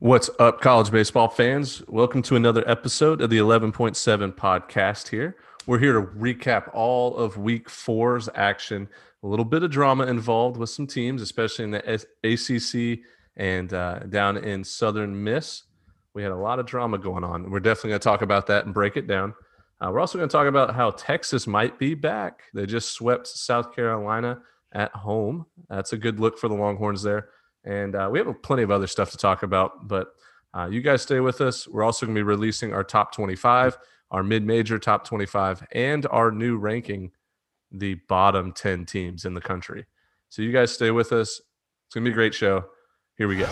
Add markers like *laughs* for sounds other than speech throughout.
What's up, college baseball fans? Welcome to another episode of the 11.7 podcast here. We're here to recap all of week four's action. A little bit of drama involved with some teams, especially in the ACC and uh, down in Southern Miss. We had a lot of drama going on. We're definitely going to talk about that and break it down. Uh, we're also going to talk about how Texas might be back. They just swept South Carolina at home. That's a good look for the Longhorns there. And uh, we have plenty of other stuff to talk about, but uh, you guys stay with us. We're also going to be releasing our top 25, our mid major top 25, and our new ranking, the bottom 10 teams in the country. So you guys stay with us. It's going to be a great show. Here we go.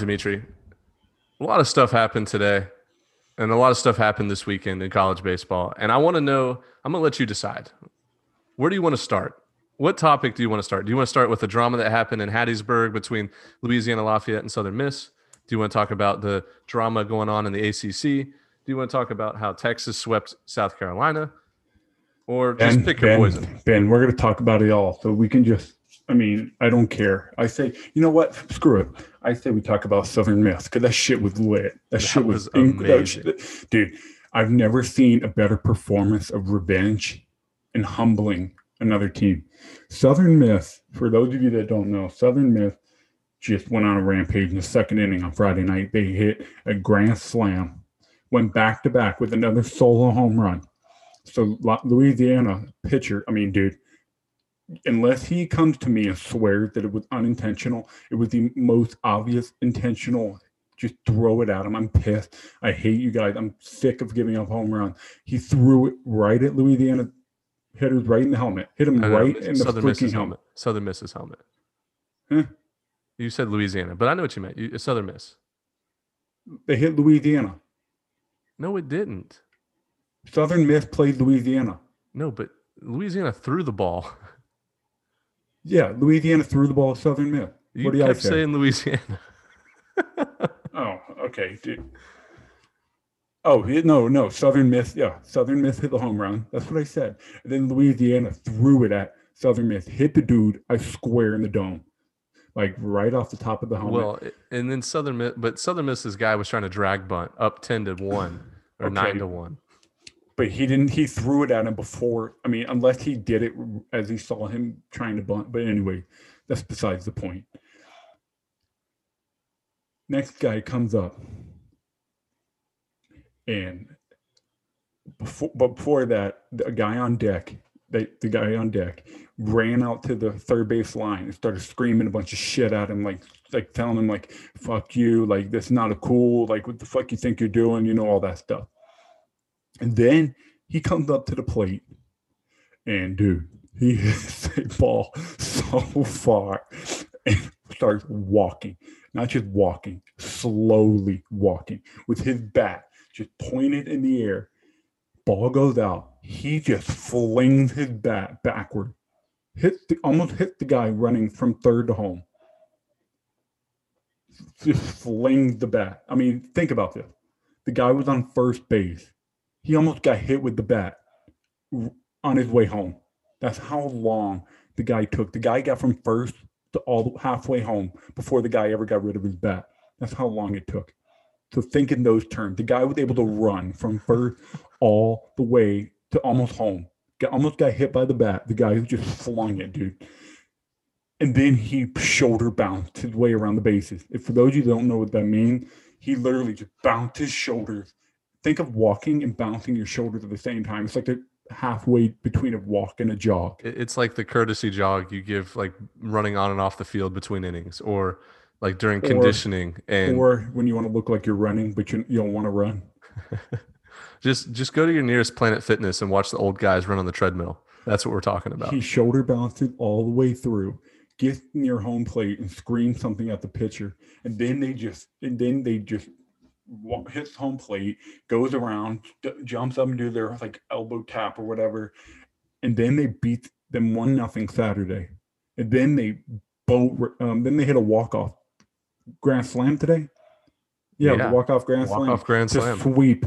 Dimitri. A lot of stuff happened today, and a lot of stuff happened this weekend in college baseball. And I want to know, I'm going to let you decide. Where do you want to start? What topic do you want to start? Do you want to start with the drama that happened in Hattiesburg between Louisiana Lafayette and Southern Miss? Do you want to talk about the drama going on in the ACC? Do you want to talk about how Texas swept South Carolina? Or just ben, pick your ben, poison? Ben, we're going to talk about it all. So we can just I mean, I don't care. I say, you know what? Screw it. I say we talk about Southern Miss because that shit was lit. That, that shit was, was amazing. That, dude, I've never seen a better performance of revenge and humbling another team. Southern Miss, for those of you that don't know, Southern Miss just went on a rampage in the second inning on Friday night. They hit a grand slam, went back to back with another solo home run. So Louisiana pitcher, I mean, dude, unless he comes to me and swears that it was unintentional, it was the most obvious intentional. Just throw it at him. I'm pissed. I hate you guys. I'm sick of giving up home run. He threw it right at Louisiana hitters, right in the helmet. Hit him right in the Southern freaking helmet. helmet. Southern Miss's helmet. Huh? You said Louisiana, but I know what you meant. You, Southern Miss. They hit Louisiana. No, it didn't. Southern Miss played Louisiana. No, but Louisiana threw the ball. *laughs* Yeah, Louisiana threw the ball at Southern Miss. You what do kept I say? saying Louisiana. *laughs* oh, okay, dude. Oh no, no, Southern Miss. Yeah, Southern Miss hit the home run. That's what I said. And then Louisiana threw it at Southern Miss, hit the dude I square in the dome, like right off the top of the helmet. Well, and then Southern Miss, but Southern Miss's guy was trying to drag bunt up ten to one or okay. nine to one but he didn't. He threw it at him before. I mean, unless he did it as he saw him trying to bunt. But anyway, that's besides the point. Next guy comes up, and before, but before that, the guy on deck, the, the guy on deck, ran out to the third base line and started screaming a bunch of shit at him, like like telling him like "fuck you," like that's not a cool, like what the fuck you think you're doing, you know, all that stuff. And then he comes up to the plate, and dude, he *laughs* hits a ball so far and starts walking, not just walking, slowly walking with his bat just pointed in the air. Ball goes out. He just flings his bat backward, hit the, almost hit the guy running from third to home. Just flings the bat. I mean, think about this. The guy was on first base he almost got hit with the bat on his way home. That's how long the guy took. The guy got from first to all halfway home before the guy ever got rid of his bat. That's how long it took. So think in those terms. The guy was able to run from first all the way to almost home. Got, almost got hit by the bat. The guy who just flung it, dude. And then he shoulder bounced his way around the bases. If for those of you don't know what that means, he literally just bounced his shoulders think of walking and bouncing your shoulders at the same time. It's like the halfway between a walk and a jog. It's like the courtesy jog you give like running on and off the field between innings or like during conditioning or, and or when you want to look like you're running but you, you don't want to run. *laughs* just just go to your nearest Planet Fitness and watch the old guys run on the treadmill. That's what we're talking about. He shoulder balanced it all the way through, get near home plate and scream something at the pitcher, and then they just and then they just hits home plate, goes around, jumps up and do their like elbow tap or whatever, and then they beat them one nothing Saturday, and then they both um, then they hit a walk off grand slam today. Yeah, yeah. walk off grand walk slam. off grand slam. Sweep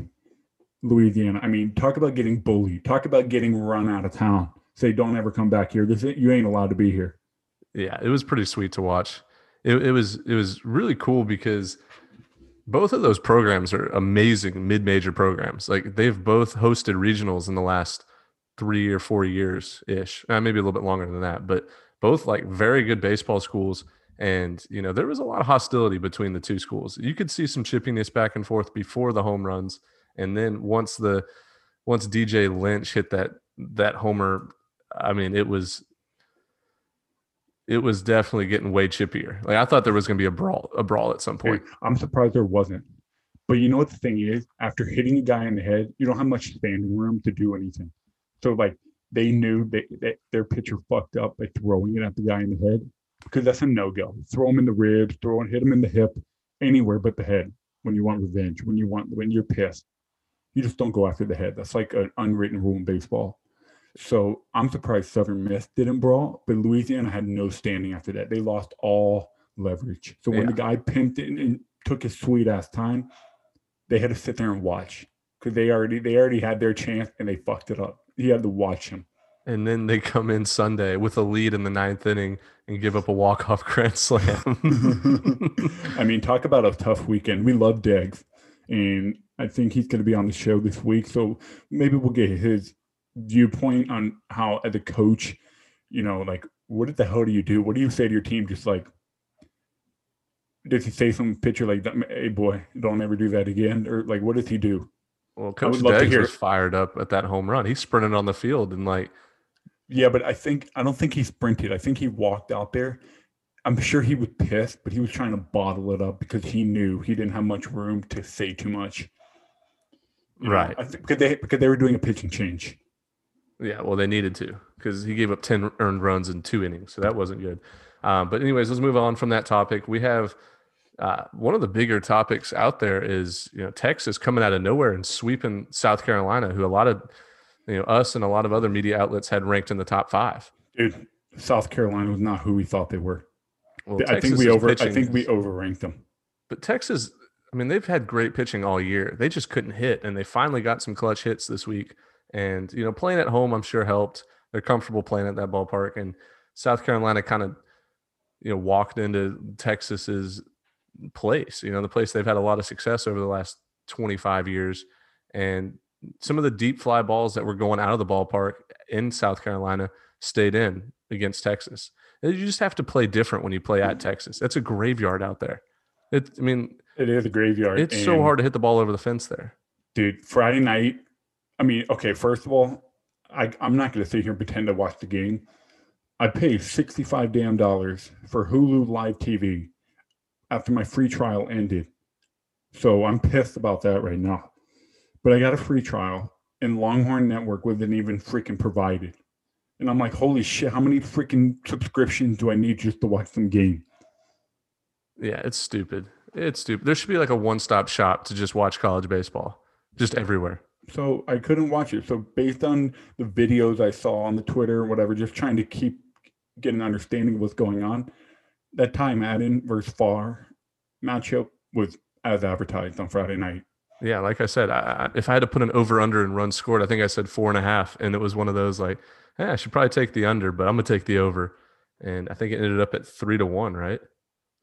Louisiana. I mean, talk about getting bullied. Talk about getting run out of town. Say, don't ever come back here. This you ain't allowed to be here. Yeah, it was pretty sweet to watch. It, it was it was really cool because both of those programs are amazing mid-major programs. Like they've both hosted regionals in the last three or four years ish, uh, maybe a little bit longer than that, but both like very good baseball schools. And you know there was a lot of hostility between the two schools. You could see some chippiness back and forth before the home runs, and then once the once DJ Lynch hit that that homer, I mean it was it was definitely getting way chippier. Like I thought there was going to be a brawl, a brawl at some point. I'm surprised there wasn't. But you know what the thing is? After hitting a guy in the head, you don't have much standing room to do anything. So like they knew they, that their pitcher fucked up by throwing it at the guy in the head because that's a no go. Throw him in the ribs, throw him, hit him in the hip, anywhere but the head. When you want revenge, when you want when you're pissed, you just don't go after the head. That's like an unwritten rule in baseball. So I'm surprised Southern Miss didn't brawl, but Louisiana had no standing after that. They lost all leverage. So when yeah. the guy pimped it and took his sweet ass time, they had to sit there and watch because they already they already had their chance and they fucked it up. He had to watch him. And then they come in Sunday with a lead in the ninth inning and give up a walk off *laughs* grand slam. *laughs* I mean, talk about a tough weekend. We love Deggs, and I think he's going to be on the show this week. So maybe we'll get his viewpoint on how uh, as a coach, you know, like what the hell do you do? What do you say to your team? Just like does he say some picture like? Hey boy, don't ever do that again, or like what does he do? Well, Coach Deggs was fired up at that home run. He sprinted on the field and like, yeah, but I think I don't think he sprinted. I think he walked out there. I'm sure he was pissed, but he was trying to bottle it up because he knew he didn't have much room to say too much. You right. Know, because they because they were doing a pitching change. Yeah, well, they needed to because he gave up 10 earned runs in two innings. So that wasn't good. Um, but, anyways, let's move on from that topic. We have uh, one of the bigger topics out there is, you know, Texas coming out of nowhere and sweeping South Carolina, who a lot of, you know, us and a lot of other media outlets had ranked in the top five. Dude, South Carolina was not who we thought they were. Well, I think we over. I think we overranked them. But Texas, I mean, they've had great pitching all year. They just couldn't hit, and they finally got some clutch hits this week. And, you know, playing at home, I'm sure helped. They're comfortable playing at that ballpark. And South Carolina kind of, you know, walked into Texas's place, you know, the place they've had a lot of success over the last 25 years. And some of the deep fly balls that were going out of the ballpark in South Carolina stayed in against Texas. You just have to play different when you play at mm-hmm. Texas. That's a graveyard out there. It, I mean, it is a graveyard. It's so hard to hit the ball over the fence there. Dude, Friday night, I mean, okay, first of all, I, I'm not going to sit here and pretend to watch the game. I paid 65 damn dollars for Hulu Live TV after my free trial ended. So I'm pissed about that right now. But I got a free trial and Longhorn Network wasn't even freaking provided. And I'm like, holy shit, how many freaking subscriptions do I need just to watch some game? Yeah, it's stupid. It's stupid. There should be like a one stop shop to just watch college baseball, just everywhere so I couldn't watch it. So based on the videos I saw on the Twitter or whatever, just trying to keep get an understanding of what's going on, that Ty Madden versus Farr matchup was as advertised on Friday night. Yeah, like I said, I, if I had to put an over under and run scored, I think I said four and a half, and it was one of those like, hey, I should probably take the under, but I'm gonna take the over, and I think it ended up at three to one, right?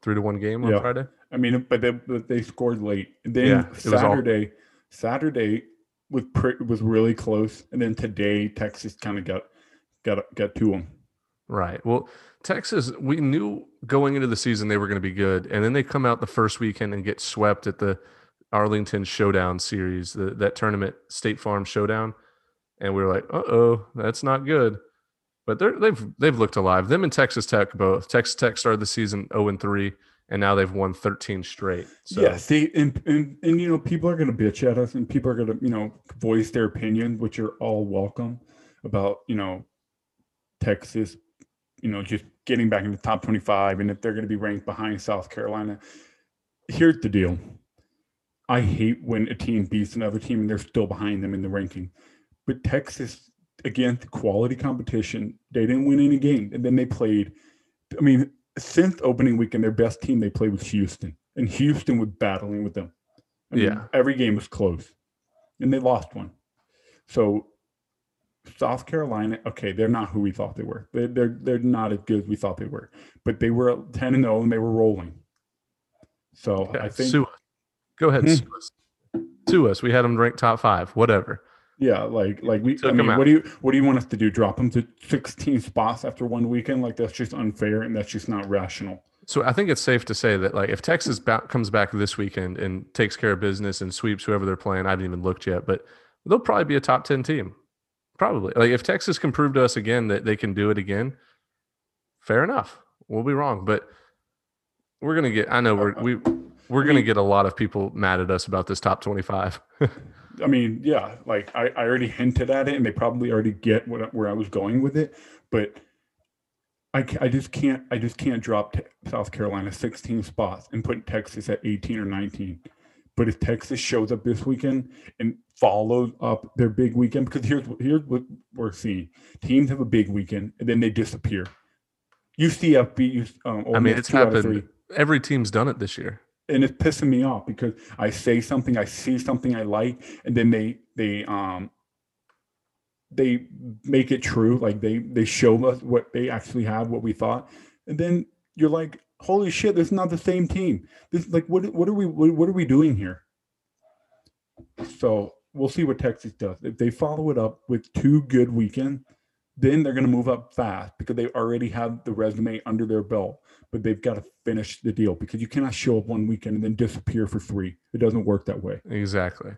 Three to one game on yeah. Friday. I mean, but they, but they scored late. Then yeah, Saturday, all... Saturday was pre- was really close, and then today Texas kind of got got got to them. Right. Well, Texas, we knew going into the season they were going to be good, and then they come out the first weekend and get swept at the Arlington Showdown Series, the, that tournament, State Farm Showdown, and we were like, "Uh oh, that's not good." But they're, they've they've looked alive. Them and Texas Tech both. Texas Tech started the season zero oh and three and now they've won 13 straight. So. Yeah, see, and, and and you know, people are going to bitch at us, and people are going to you know voice their opinion, which are all welcome about you know Texas, you know, just getting back in the top 25 and if they're going to be ranked behind South Carolina. Here's the deal. I hate when a team beats another team and they're still behind them in the ranking. But Texas, again, the quality competition. They didn't win any game. And then they played, I mean, since opening weekend, their best team they played was Houston. And Houston was battling with them. I mean, yeah. Every game was close. And they lost one. So South Carolina, okay, they're not who we thought they were. They're they're, they're not as good as we thought they were. But they were 10 and 0 and they were rolling. So I think sue. Go ahead, hmm. sue us. Sue us. We had them ranked top five, whatever. Yeah, like like we. I mean, what do you what do you want us to do? Drop them to 16 spots after one weekend? Like that's just unfair and that's just not rational. So I think it's safe to say that like if Texas comes back this weekend and takes care of business and sweeps whoever they're playing, I haven't even looked yet, but they'll probably be a top 10 team. Probably. Like if Texas can prove to us again that they can do it again, fair enough. We'll be wrong, but we're gonna get. I know uh, we're uh, we we're gonna get a lot of people mad at us about this top twenty five. *laughs* I mean, yeah, like I, I already hinted at it, and they probably already get what where I was going with it, but. I, I just can't I just can't drop South Carolina 16 spots and put Texas at 18 or 19. But if Texas shows up this weekend and follows up their big weekend, because here's here's what we're seeing: teams have a big weekend and then they disappear. UCF beat um, I mean, it's happened. Every team's done it this year, and it's pissing me off because I say something, I see something I like, and then they they um they make it true. Like they they show us what they actually have, what we thought, and then you're like, holy shit, this is not the same team. This like what what are we what, what are we doing here? So we'll see what Texas does. If they follow it up with two good weekends, then they're going to move up fast because they already have the resume under their belt. But they've got to finish the deal because you cannot show up one weekend and then disappear for three. It doesn't work that way. Exactly.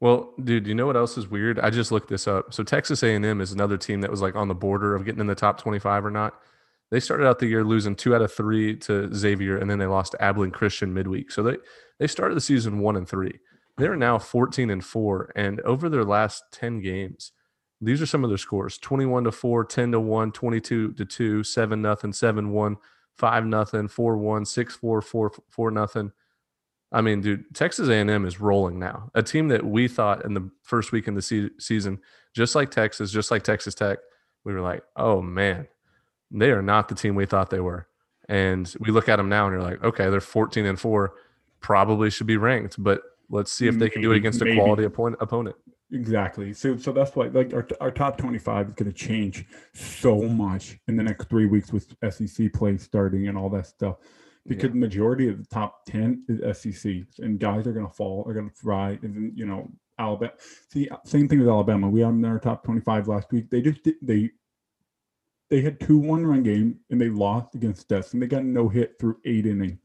Well, dude, you know what else is weird? I just looked this up. So Texas A&M is another team that was like on the border of getting in the top 25 or not. They started out the year losing two out of three to Xavier, and then they lost to Abilene Christian midweek. So they they started the season one and three. They're now 14 and four, and over their last 10 games, these are some of their scores 21 to 4, 10 to 1, 22 to 2, 7 nothing, 7 1, 5 nothing, 4 1, 6 4, 4 4 nothing. I mean, dude, Texas A&M is rolling now. A team that we thought in the first week in the se- season, just like Texas, just like Texas Tech, we were like, oh man, they are not the team we thought they were. And we look at them now and you're like, okay, they're 14 and four, probably should be ranked, but let's see if they can do it against a quality opponent. Exactly. So, so that's why like our, our top 25 is going to change so much in the next three weeks with SEC play starting and all that stuff. Because yeah. the majority of the top 10 is SEC and guys are going to fall, are going to fry. And then, you know, Alabama. See, uh, same thing with Alabama. We had them in our top 25 last week. They just, did, they, they had two one run game and they lost against us and they got no hit through eight innings.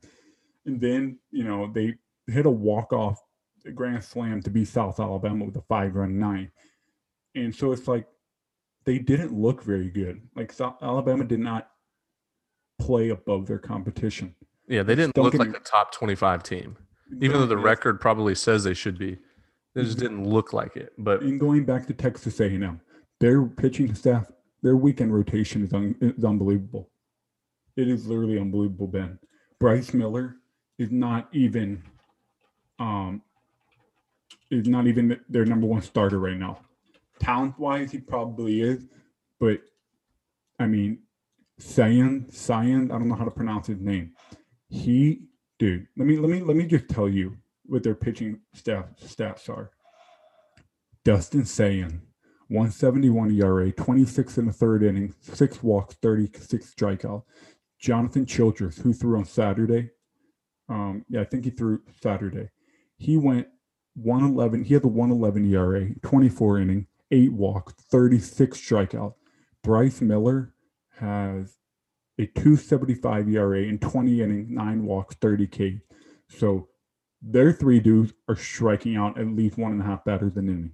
And then, you know, they hit a walk off grand slam to beat South Alabama with a five run nine. And so it's like they didn't look very good. Like South Alabama did not play above their competition. Yeah, they didn't look like a top 25 team. Even though the record probably says they should be. They just didn't look like it. But in going back to Texas A&M, their pitching staff their weekend rotation is, un, is unbelievable. It is literally unbelievable, Ben. Bryce Miller is not even um is not even their number one starter right now. Talent wise, he probably is, but I mean, Saenz, Saenz, I don't know how to pronounce his name. He, dude, let me let me let me just tell you what their pitching staff stats are. Dustin Saenz 171 ERA, 26 in the third inning, six walks, 36 strikeout. Jonathan Childress, who threw on Saturday, um, yeah, I think he threw Saturday. He went 111. He had the 111 ERA, 24 inning, eight walk, 36 strikeout. Bryce Miller has a 275 ERA in 20 innings, nine walks, 30 K. So their three dudes are striking out at least one and a half batters an inning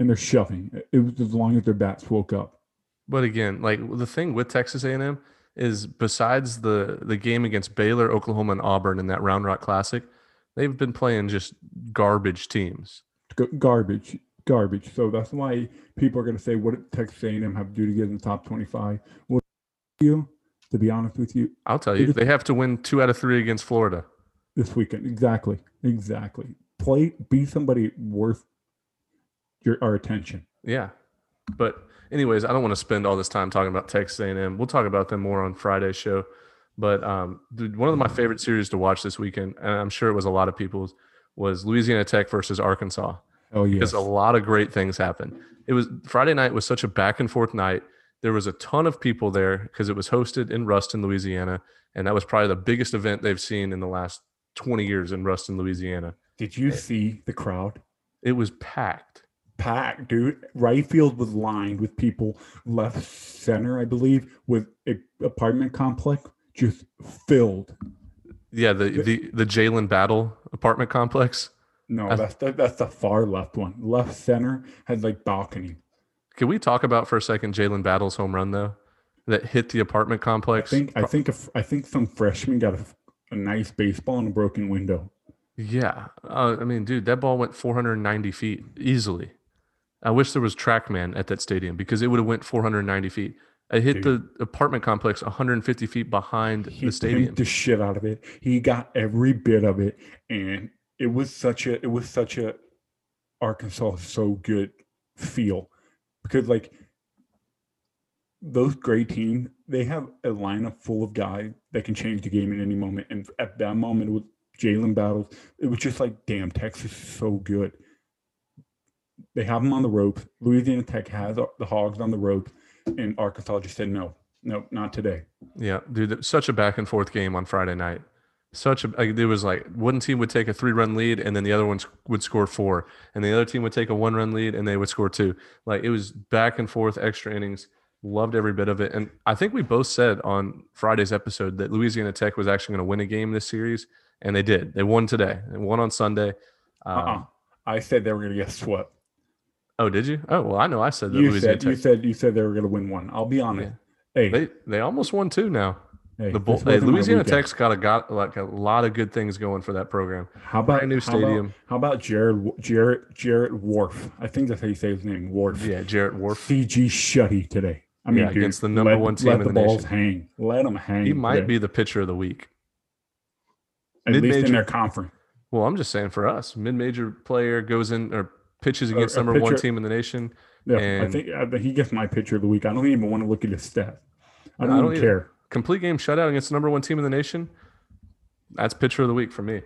and they're shoving. It was as long as their bats woke up. But again, like the thing with Texas A&M is besides the the game against Baylor, Oklahoma, and Auburn in that Round Rock Classic, they've been playing just garbage teams. Garbage, garbage. So that's why people are going to say, "What did Texas A&M have to do to get in the top 25?" Well, you, to be honest with you, I'll tell you, they have to win two out of three against Florida this weekend. Exactly, exactly. Play, be somebody worth your our attention. Yeah, but anyways, I don't want to spend all this time talking about Texas A&M. We'll talk about them more on Friday's show. But um, dude, one of my favorite series to watch this weekend, and I'm sure it was a lot of people's, was Louisiana Tech versus Arkansas. Oh yeah, because a lot of great things happened. It was Friday night was such a back and forth night. There was a ton of people there because it was hosted in Ruston, Louisiana, and that was probably the biggest event they've seen in the last 20 years in Ruston, Louisiana. Did you see the crowd? It was packed. Packed, dude. Right field was lined with people. Left center, I believe, with an apartment complex just filled. Yeah, the the the Jalen Battle apartment complex. No, that's the, that's the far left one. Left center had like balcony. Can we talk about for a second Jalen Battle's home run though, that hit the apartment complex? I think I think if, I think some freshman got a, a nice baseball in a broken window. Yeah, uh, I mean, dude, that ball went 490 feet easily. I wish there was TrackMan at that stadium because it would have went 490 feet. I hit Dude. the apartment complex 150 feet behind he the stadium. He beat the shit out of it. He got every bit of it, and it was such a it was such a Arkansas so good feel because like those great teams, they have a lineup full of guys that can change the game in any moment. And at that moment, with Jalen Battles, it was just like, damn, Texas is so good. They have them on the ropes. Louisiana Tech has the Hogs on the ropes and Arkansas just said no, no, not today. Yeah, dude, such a back and forth game on Friday night. Such a like, there was like one team would take a three run lead and then the other ones would score four, and the other team would take a one run lead and they would score two. Like it was back and forth, extra innings. Loved every bit of it, and I think we both said on Friday's episode that Louisiana Tech was actually going to win a game this series, and they did. They won today. They won on Sunday. Um, uh-uh. I said they were going to get swept. Oh, did you? Oh, well, I know. I said that. You Louisiana said Tech. you said you said they were going to win one. I'll be honest. Yeah. Hey, they they almost won two now. Hey, the Bull, hey, Louisiana Tech's got a got like a lot of good things going for that program. How about Brand new stadium? How about, how about Jared Jared Jared Whorff? I think that's how you say his name. Whorff. Yeah, Jarrett Whorff. CG Shutty today. I mean, yeah, dude, against the number let, one team let in the, the balls nation. hang. Let them hang. He might today. be the pitcher of the week. At Mid-major, least in their conference. Well, I'm just saying for us, mid-major player goes in or pitches against number pitcher, one team in the nation. Yeah, and I think I, he gets my pitcher of the week. I don't even want to look at his stats. I don't, I don't even care. Complete game shutout against the number one team in the nation. That's pitcher of the week for me.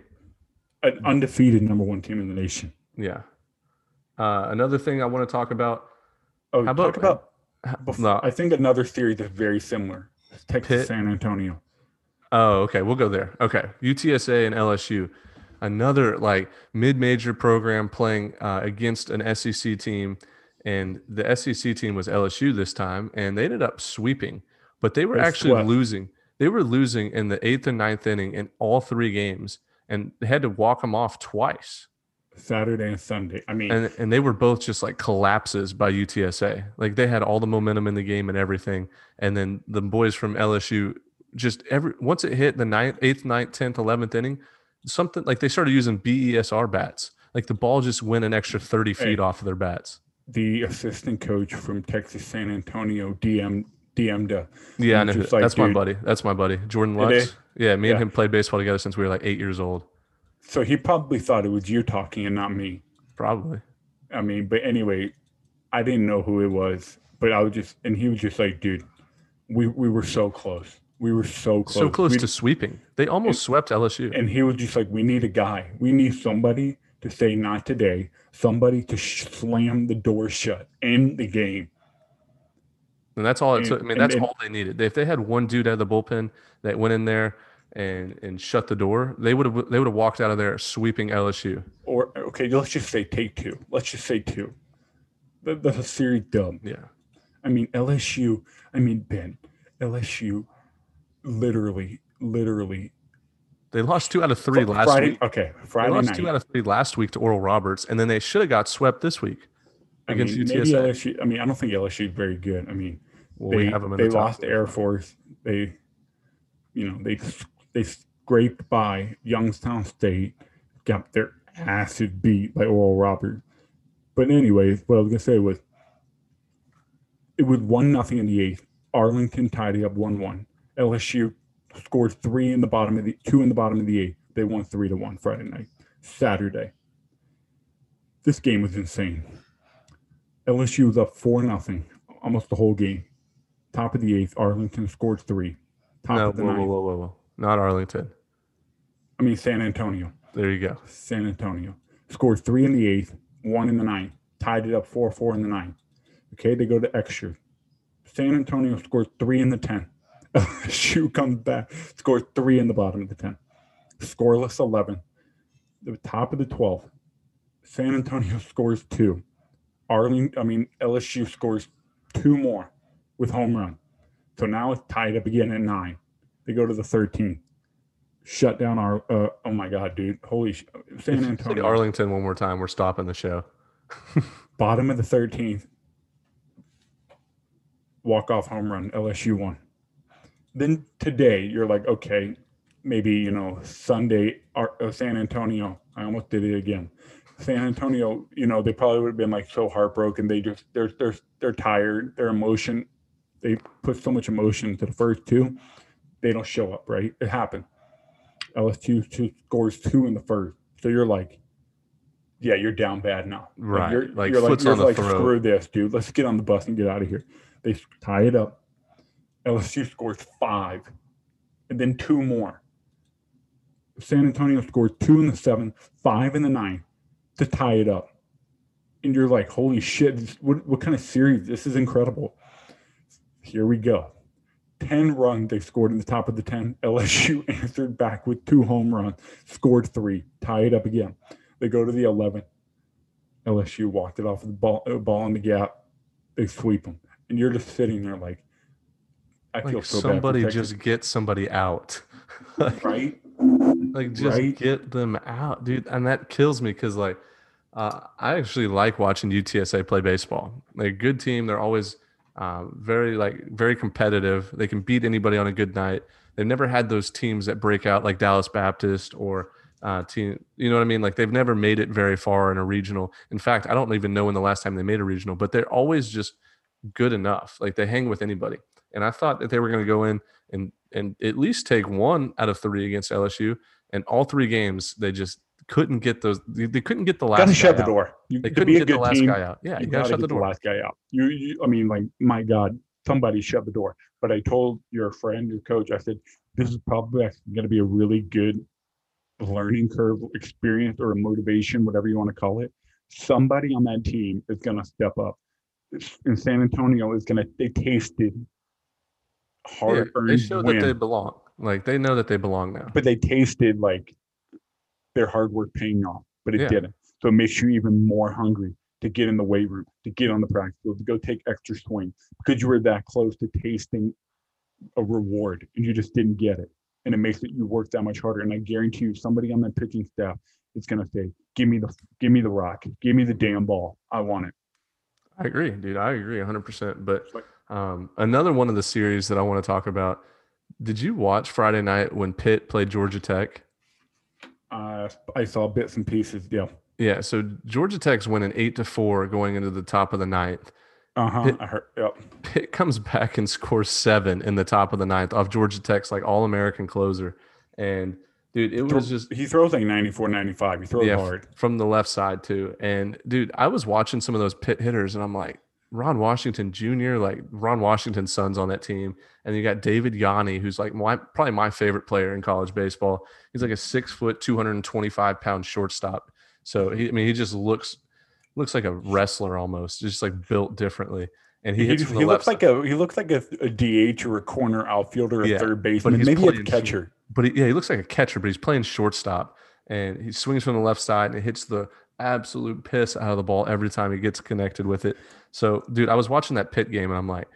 An undefeated number one team in the nation. Yeah. Uh, another thing I want to talk about. Oh, how about, talk about. Before, no. I think another theory that's very similar. Texas Pitt. San Antonio. Oh, okay. We'll go there. Okay. UTSA and LSU another like mid-major program playing uh, against an SEC team, and the SEC team was LSU this time, and they ended up sweeping, but they were they actually swept. losing. They were losing in the eighth and ninth inning in all three games, and they had to walk them off twice. Saturday and Sunday. I mean, and and they were both just like collapses by UTSA. Like they had all the momentum in the game and everything, and then the boys from LSU just every once it hit the ninth, eighth, ninth, tenth, eleventh inning, something like they started using BESR bats. Like the ball just went an extra 30 feet hey, off of their bats. The assistant coach from Texas San Antonio DM DM'd. Uh, yeah, I know. Like, that's my buddy. That's my buddy. Jordan Lux. Yeah, me yeah. and him played baseball together since we were like eight years old. So he probably thought it was you talking and not me. Probably. I mean, but anyway, I didn't know who it was, but I was just, and he was just like, dude, we, we were so close. We were so close. So close we, to sweeping. They almost and, swept LSU. And he was just like, we need a guy. We need somebody to say not today. Somebody to slam the door shut in the game. And that's all it took. I mean, that's and, all they needed. If they had one dude out of the bullpen that went in there and and shut the door, they would have they would have walked out of there sweeping LSU. Or okay, let's just say take two. Let's just say two. That, that's a series dumb. Yeah. I mean LSU. I mean Ben. LSU literally, literally. They lost two out of three last Friday, week. Okay, Friday they lost night. two out of three last week to Oral Roberts, and then they should have got swept this week against I mean, UTSA. LSU, I mean, I don't think LSU is very good. I mean, well, they, they the lost Air Force. They, you know, they they scraped by Youngstown State, got their asses beat by Oral Roberts. But anyways, what I was gonna say was, it was one nothing in the eighth. Arlington tied it up one one. LSU scored three in the bottom of the two in the bottom of the eighth. They won three to one Friday night. Saturday. This game was insane. LSU was up four nothing almost the whole game. Top of the eighth, Arlington scored three. Top no, of the whoa, ninth. whoa, whoa, whoa. Not Arlington. I mean San Antonio. There you go. San Antonio scored three in the eighth, one in the ninth, tied it up four four in the ninth. Okay, they go to extra. San Antonio scored three in the ten. *laughs* LSU comes back, scores three in the bottom of the ten. Scoreless eleven. The top of the twelfth. San Antonio scores two. Arlington, I mean LSU scores two more with home run. So now it's tied up again at nine. They go to the 13th. Shut down our. Uh, oh my God, dude! Holy sh- San Antonio. Arlington one more time, we're stopping the show. bottom of the 13th. Walk off home run. LSU won. Then today you're like, okay, maybe you know Sunday. Ar- uh, San Antonio. I almost did it again. San Antonio. You know they probably would have been like so heartbroken. They just they're they're they're tired. Their emotion. They put so much emotion into the first two. They don't show up. Right. It happened. LSU two scores two in the first. So you're like, yeah, you're down bad now. Right. you're, Like, you're foot's you're on the like, screw this, dude. Let's get on the bus and get out of here. They tie it up. LSU scores five, and then two more. San Antonio scores two in the seventh, five in the ninth to tie it up. And you're like, holy shit, this, what, what kind of series? This is incredible. Here we go. 10 runs they scored in the top of the 10. LSU *laughs* answered back with two home runs, scored three, tie it up again. They go to the 11. LSU walked it off the ball, uh, ball in the gap. They sweep them. And you're just sitting there like, I feel Like so somebody just get somebody out. *laughs* Texas, right? like just Right? get them out, dude. And that kills me because like uh, I actually like watching UTSA play baseball. Like a good team, they're always uh, very like very competitive. They can beat anybody on a good night. They've never had those teams that break out like Dallas Baptist or uh, team. You know what I mean? Like they've never made it very far in a regional. In fact, I don't even know when the last time they made a regional, but they're always just good enough. Like they hang with anybody. And I thought that they were going to go in and and at least take one out of three against LSU. And all three games, they just couldn't get those. They, they couldn't get the last. Got to guy shut the out. door. You, They couldn't get the last team, guy out. Yeah, you, you gotta gotta shut the get the door. last guy out. You, you, I mean, like, my God, somebody shut the door. But I told your friend, your coach, I said, this is probably going to be a really good learning curve experience or a motivation, whatever you want to call it. Somebody on that team is going to step up. And San Antonio is going to, they tasted Yeah, hard they earned showed win, that they belong. Like they know that they belong now. but they tasted like their hard work paying off, but it Yeah. didn't. So it makes you even more hungry to get in the weight room, to get on the practice field, to go take extra swing because you were that close to tasting a reward and you just didn't get it. And it makes it you work that much harder. And I guarantee you, somebody on that pitching staff is gonna say, "Give me the, give me the rock, give me the damn ball. I want it." I agree, dude. I agree 100%. But Like- um, another one of the series that I want to talk about. Did you watch Friday night when Pitt played Georgia Tech? Uh, I saw bits and pieces. Yeah. Yeah, so Georgia Tech's winning eight to four going into the top of the ninth. Uh huh. I heard. Yep. Pitt comes back and scores seven in the top of the ninth off Georgia Tech's like all American closer. And dude, it was just He throws like 94, 95. He throws yeah, hard. from the left side too. And dude, I was watching some of those Pitt hitters and I'm like, Ron Washington Jr., like Ron Washington's son's on that team. And you got David Yanni, who's like my, probably my favorite player in college baseball. He's like a six foot, 225 pound shortstop. So he, I mean, he just looks looks like a wrestler almost, just like built differently. And he, He, hits he from the looks left like a he looks like a, a DH or a corner outfielder, a Yeah, third but baseman, he's maybe a catcher. but he, yeah, he looks like a catcher, but he's playing shortstop, and he swings from the left side and it hits the absolute piss out of the ball every time he gets connected with it. So, dude, I was watching that pit game and I'm like,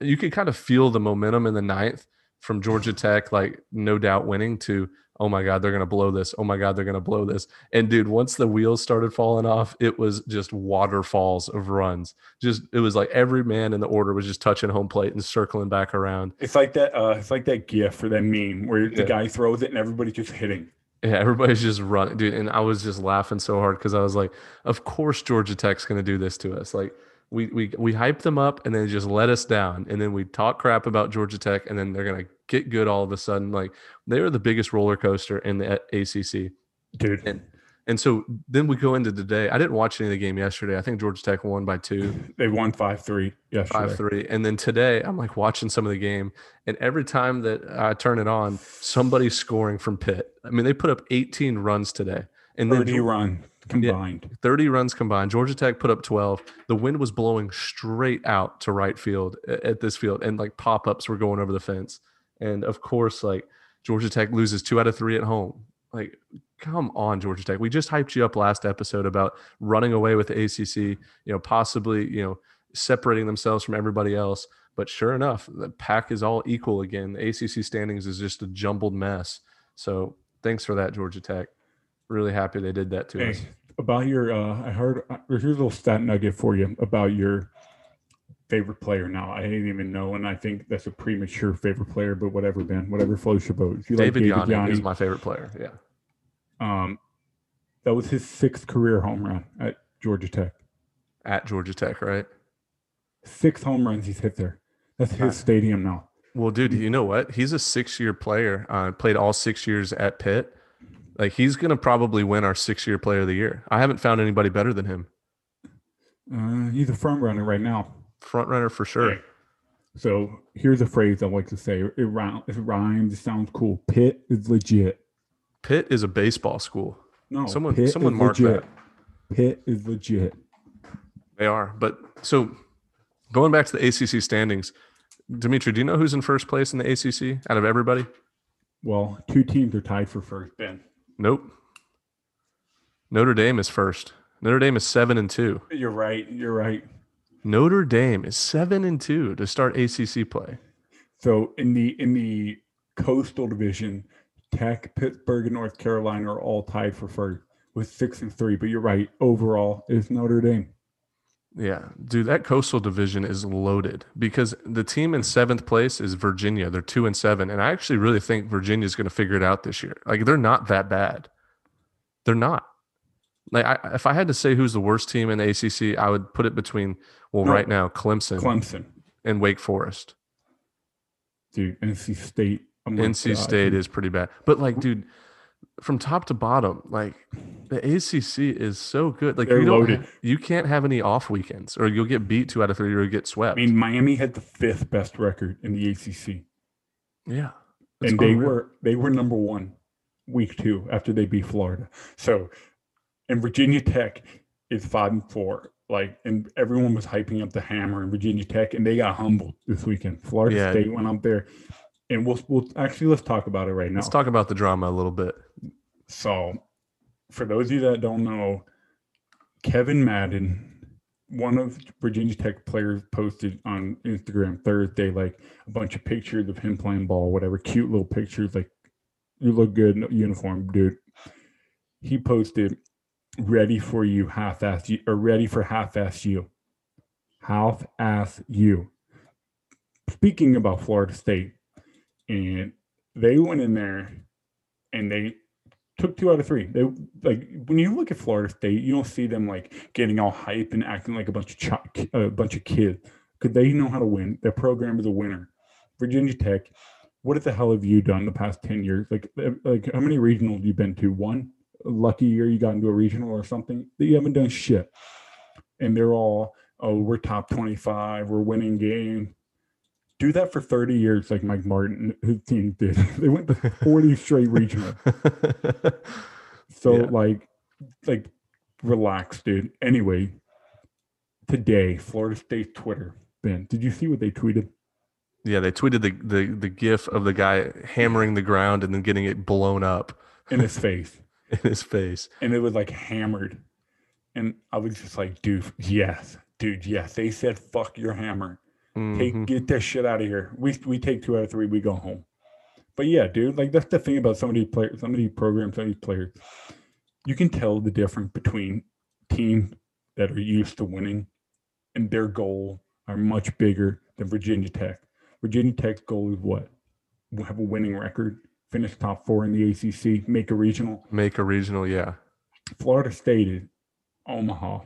you could kind of feel the momentum in the ninth from Georgia Tech, like no doubt winning to, oh my God, they're gonna blow this. Oh my God, they're gonna blow this. And dude, once the wheels started falling off, it was just waterfalls of runs. Just it was like every man in the order was just touching home plate and circling back around. It's like that. Uh, it's like that GIF or that meme where Yeah. the guy throws it and everybody's just hitting. Yeah, everybody's just running, dude. And I was just laughing so hard because I was like, of course Georgia Tech's gonna do this to us. Like we we we hype them up and then just let us down, and then we talk crap about Georgia Tech, and then they're gonna get good all of a sudden. Like they are the biggest roller coaster in the ACC, dude. And and so then we go into today. I didn't watch any of the game yesterday. I think Georgia Tech won by two. *laughs* They won five three. Yeah, five three. And then today I'm like watching some of the game, and every time that I turn it on, somebody's scoring from Pitt. I mean, they put up 18 runs today, and 30 then run combined. Yeah, 30 runs combined. Georgia Tech put up 12. The wind was blowing straight out to right field at this field, and like pop ups were going over the fence. And of course, like Georgia Tech loses two out of three at home. Like, come on, Georgia Tech. We just hyped you up last episode about running away with the ACC, you know, possibly, you know, separating themselves from everybody else. But sure enough, the pack is all equal again. The ACC standings is just a jumbled mess. So thanks for that, Georgia Tech. Really happy they did that to hey, us. About your, uh, I heard, uh, here's a little stat nugget for you about your favorite player now. I didn't even know, and I think that's a premature favorite player, but whatever, Ben, whatever floats your boat. If you David, like David Yanni, is my favorite player. Yeah. Um, that was his sixth career home run at Georgia Tech. At Georgia Tech, right? Six home runs he's hit there. That's his stadium now. Well, dude, you know what? He's a six-year player. Uh, played all six years at Pitt. Like he's gonna probably win our six-year player of the year. I haven't found anybody better than him. Uh, he's a front runner right now front runner for sure. So here's a phrase I like to say. It, rhymes. It rhymes. It sounds cool. Pitt is legit. Pitt is a baseball school. No, someone Pitt someone mark legit. that. Pitt is legit. They are. But so going back to the ACC standings, Dimitri, do you know who's in first place in the ACC out of everybody? Well, two teams are tied for first. Ben. Nope. Notre Dame is first. Notre Dame is seven and two. You're right. You're right. Notre Dame is seven and two to start ACC play. So in the in the Coastal Division, Tech, Pittsburgh, and North Carolina are all tied for first with six and three. But you're right. Overall, is Notre Dame. Yeah, dude, that Coastal Division is loaded because the team in seventh place is Virginia. They're two and seven, and I actually really think Virginia is going to figure it out this year. Like they're not that bad. They're not. Like I, if I had to say who's the worst team in the ACC, I would put it between well, no, right now Clemson, Clemson, and Wake Forest. Dude, NC State. NC State is pretty bad, but like, dude, from top to bottom, like the ACC is so good. Like They're you don't, you can't have any off weekends, or you'll get beat two out of three, or get swept. I mean, Miami had the fifth best record in the ACC. Yeah, and they were they were number one week two after they beat Florida. So and Virginia Tech is five and four. Like, and everyone was hyping up the hammer in Virginia Tech, and they got humbled this weekend. Florida yeah. State went up there, and we'll we'll actually let's talk about it right now. Let's talk about the drama a little bit. So, for those of you that don't know, Kevin Madden, one of Virginia Tech players, posted on Instagram Thursday like a bunch of pictures of him playing ball, whatever, cute little pictures. Like, you look good in uniform, dude. He posted ready for you half-ass you or ready for half-ass you. Half-ass you. Speaking about florida state and they went in there and they took two out of three. They like when you look at florida state you don't see them like getting all hype and acting like a bunch of ch- a bunch of kids because they know how to win. Their program is a winner. Virginia tech what the hell have you done the past 10 years? Like like how many regionals have you been to? One lucky year you got into a regional or something that you haven't done shit. And they're all, oh, we're top 25, we're winning game. Do that for 30 years, like Mike Martin, his team did. *laughs* they went to 40 *laughs* straight regional. so yeah. like, like, relax, dude. Anyway, today, Florida State Twitter, Ben, did you see what they tweeted? Yeah, they tweeted the the the gif of the guy hammering the ground and then getting it blown up in his face. *laughs* *laughs* in his face. And it was like hammered. And I was just like, dude, yes, dude, yes. They said, fuck your hammer. Mm-hmm. Take get that shit out of here. We we take two out of three, we go home. But yeah, dude, like that's the thing about some of these players, some of these programs, some of these players. You can tell the difference between teams that are used to winning and their goal are much bigger than Virginia Tech. Virginia Tech's goal is what? We'll have a winning record finish top four in the ACC, make a regional. Make a regional, yeah. Florida State is Omaha.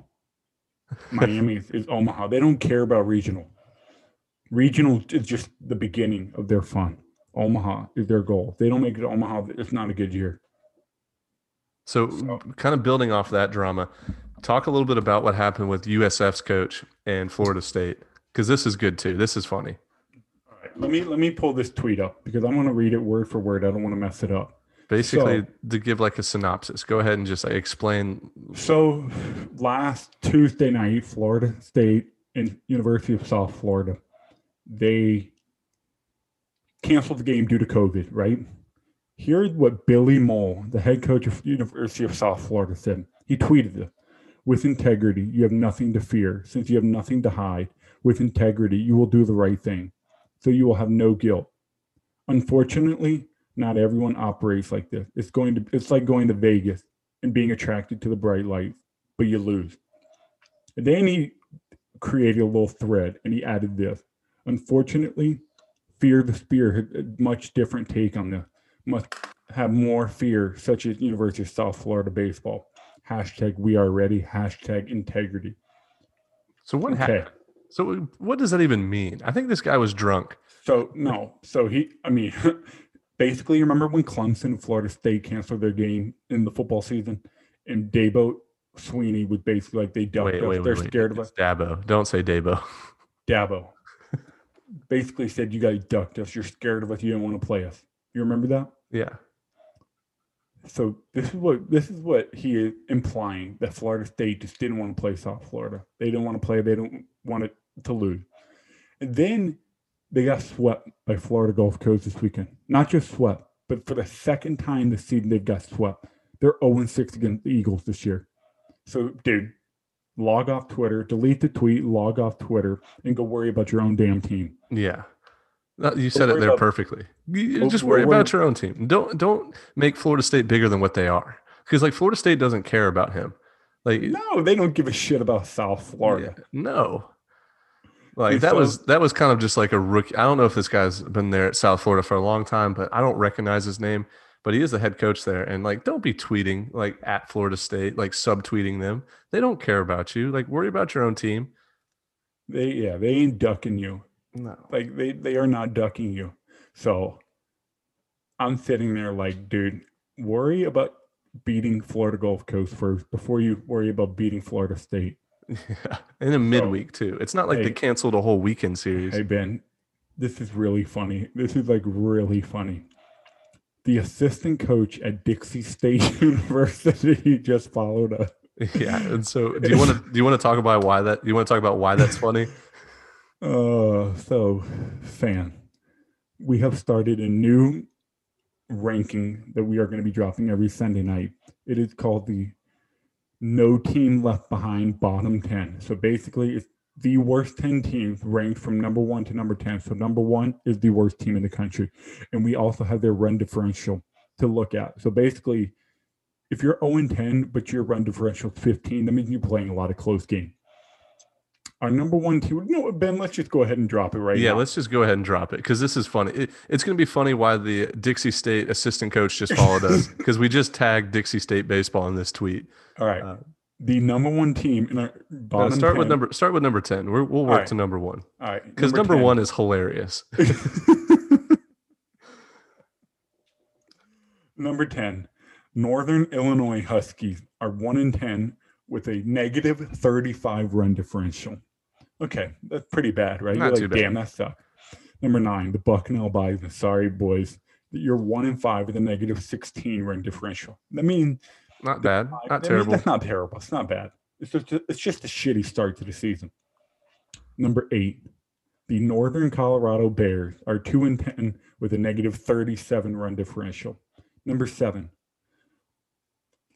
*laughs* Miami is, is Omaha. They don't care about regional. Regional is just the beginning of their fun. Omaha is their goal. If they don't make it to Omaha, it's not a good year. So, so, kind of building off that drama, talk a little bit about what happened with USF's coach and Florida State because this is good too. This is funny. Let me let me pull this tweet up because I'm going to read it word for word. I don't want to mess it up. Basically, so, to give like a synopsis, go ahead and just like explain. So, last Tuesday night, Florida State and University of South Florida, they canceled the game due to COVID. Right. Here's what Billy Mohl, the head coach of University of South Florida, said. He tweeted it. With integrity, you have nothing to fear. Since you have nothing to hide, with integrity, you will do the right thing. So you will have no guilt. Unfortunately, not everyone operates like this. It's going to it's like going to Vegas and being attracted to the bright lights, but you lose. And then he created a little thread and he added this. Unfortunately, fear the spear had a much different take on this. Must have more fear, such as University of South Florida baseball hashtag we are ready, hashtag integrity. So what okay. happened? So what does that even mean? I think this guy was drunk. So no, so he, I mean, *laughs* basically, you remember when Clemson and Florida State canceled their game in the football season, and Dabo Swinney was basically like they ducked wait, us. Wait, They're wait, scared of us. Dabo, don't say Dabo. Dabo basically said, "You guys ducked us. You're scared of us. You don't want to play us." You remember that? Yeah. So this is what this is what he is implying that Florida State just didn't want to play South Florida. They didn't want to play. They don't want it to lose. And then they got swept by Florida Gulf Coast this weekend. Not just swept, but for the second time this season they've got swept. They're 0 6 against the Eagles this year. So, dude, log off Twitter, delete the tweet, log off Twitter, and go worry about your own damn team. Yeah. You said it there about, perfectly. You just worry about your own team. Don't don't make Florida State bigger than what they are. Because like Florida State doesn't care about him. Like no, they don't give a shit about South Florida. Yeah, no. Like that was that was kind of just like a rookie. I don't know if this guy's been there at South Florida for a long time, but I don't recognize his name. But he is the head coach there, and like, don't be tweeting like at Florida State, like subtweeting them. They don't care about you. Like, worry about your own team. They yeah, they ain't ducking you. No. Like they, they are not ducking you. So I'm sitting there like, dude, worry about beating Florida Gulf Coast first before you worry about beating Florida State. Yeah. *laughs* In a midweek so, too. It's not like hey, they canceled a whole weekend series. Hey Ben, this is really funny. This is like really funny. The assistant coach at Dixie State *laughs* University just followed us. *laughs* Yeah, and so do you want to do you want to talk about why that? Do you want to talk about why that's funny? Uh, so, fan, we have started a new ranking that we are going to be dropping every Sunday night. It is called the No Team Left Behind Bottom 10. So basically, it's the worst 10 teams ranked from number one to number 10. So number one is the worst team in the country. And we also have their run differential to look at. So basically, if you're 0 10, but your run differential is 15, that means you're playing a lot of close games our number one team. What, Ben? Let's just go ahead and drop it right yeah, now. let's just go ahead and drop it because this is funny. It, it's going to be funny why the Dixie State assistant coach just followed us *laughs* because we just tagged Dixie State baseball in this tweet. All right. Uh, the number one team in our bottom start 10. with number start with number 10 we will work right. to number one all right because number, number one is hilarious *laughs* number 10 northern illinois huskies are 1 in 10 with a negative 35 run differential. Okay, that's pretty bad, right? Not You're like, damn, that sucks. Number nine, the Bucknell Bison. Sorry, boys. You're one in five with a negative 16 run differential. I mean, not bad, five, not terrible. Mean, that's not terrible. It's not bad. It's just a, it's just a shitty start to the season. Number eight, the Northern Colorado Bears are two and ten with a negative 37 run differential. Number seven,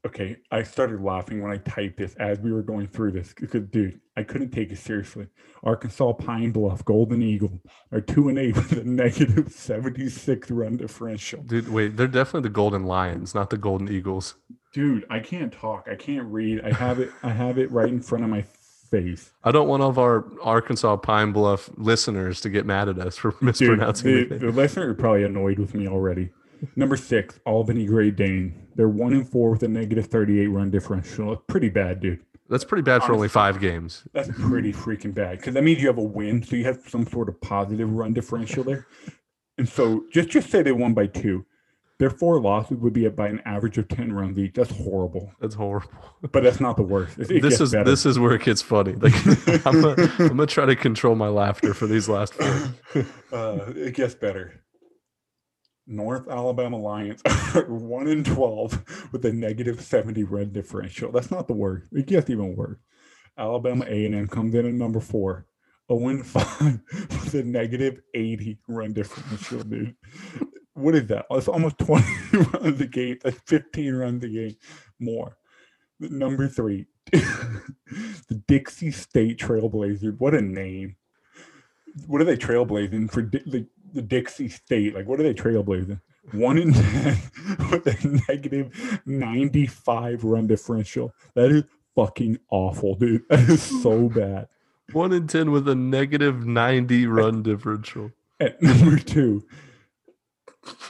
okay, I started laughing when I typed this as we were going through this because, dude, I couldn't take it seriously. Arkansas Pine Bluff Golden Eagle are two and eight *laughs* with a negative 76 run differential. Dude, wait, they're definitely the Golden Lions, not the Golden Eagles. Dude, I can't talk. I can't read. I have it. I have it right in front of my face. I don't want all of our Arkansas Pine Bluff listeners to get mad at us for *laughs* mispronouncing. Dude, the, the listener are probably annoyed with me already. Number six, Albany Great Dane. They're one and four with a negative 38 run differential. Pretty bad, dude. That's pretty bad for only five games. That's pretty freaking bad because that means you have a win, so you have some sort of positive run differential there. And so just just say they won by two. Their four losses would be by an average of ten runs each. That's horrible. That's horrible. But that's not the worst. It, it this is better. this is where it gets funny. Like *laughs* I'm gonna, I'm gonna try to control my laughter for these last four. *laughs* Uh, it gets better. North Alabama Lions *laughs* are one in twelve with a negative seventy run differential. That's not the worst. It gets even worse. Alabama A and M comes in at number four. 0 5 *laughs* with a negative 80 run differential, dude. What is that? It's almost *laughs* 20 runs a game. That's 15 runs a game more. Number three, the Dixie State Trailblazers. What a name. What are they trailblazing for the the Dixie State. Like, what are they trailblazing? One in *laughs* 10 with a negative 95 run differential. That is fucking awful, dude. *laughs* That is so bad. One in 10 with a negative 90 run differential. At *laughs* number two,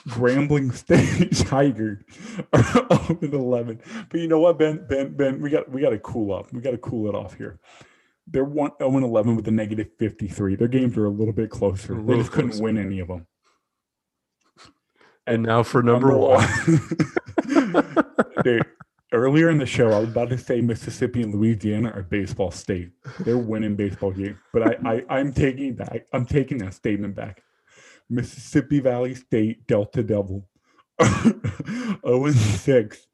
Grambling State Tiger are up at 11. But you know what, Ben? Ben, Ben, we got we got to cool up. We got to cool it off here they're one 0 11 with a negative 53. Their games are a little bit closer. Little they just couldn't win any of them. And now for number, number one. Dude, *laughs* earlier in the show, I was about to say Mississippi and Louisiana are baseball state. They're winning baseball games. But I, I I'm taking that. I'm taking that statement back. Mississippi Valley State Delta Devil. *laughs* 0 6.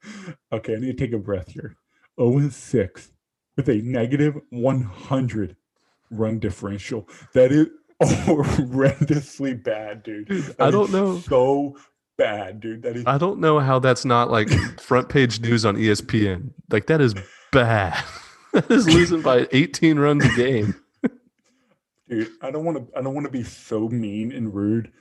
Okay, I need to take a breath here. 0 6 with a negative 100 run differential. That is *laughs* horrendously bad, dude. That I don't know. So bad, dude. That is. I don't know how that's not like *laughs* front page news on ESPN. Like that is bad. *laughs* that is losing by 18 runs a game. Dude, I don't want to. I don't want to be so mean and rude,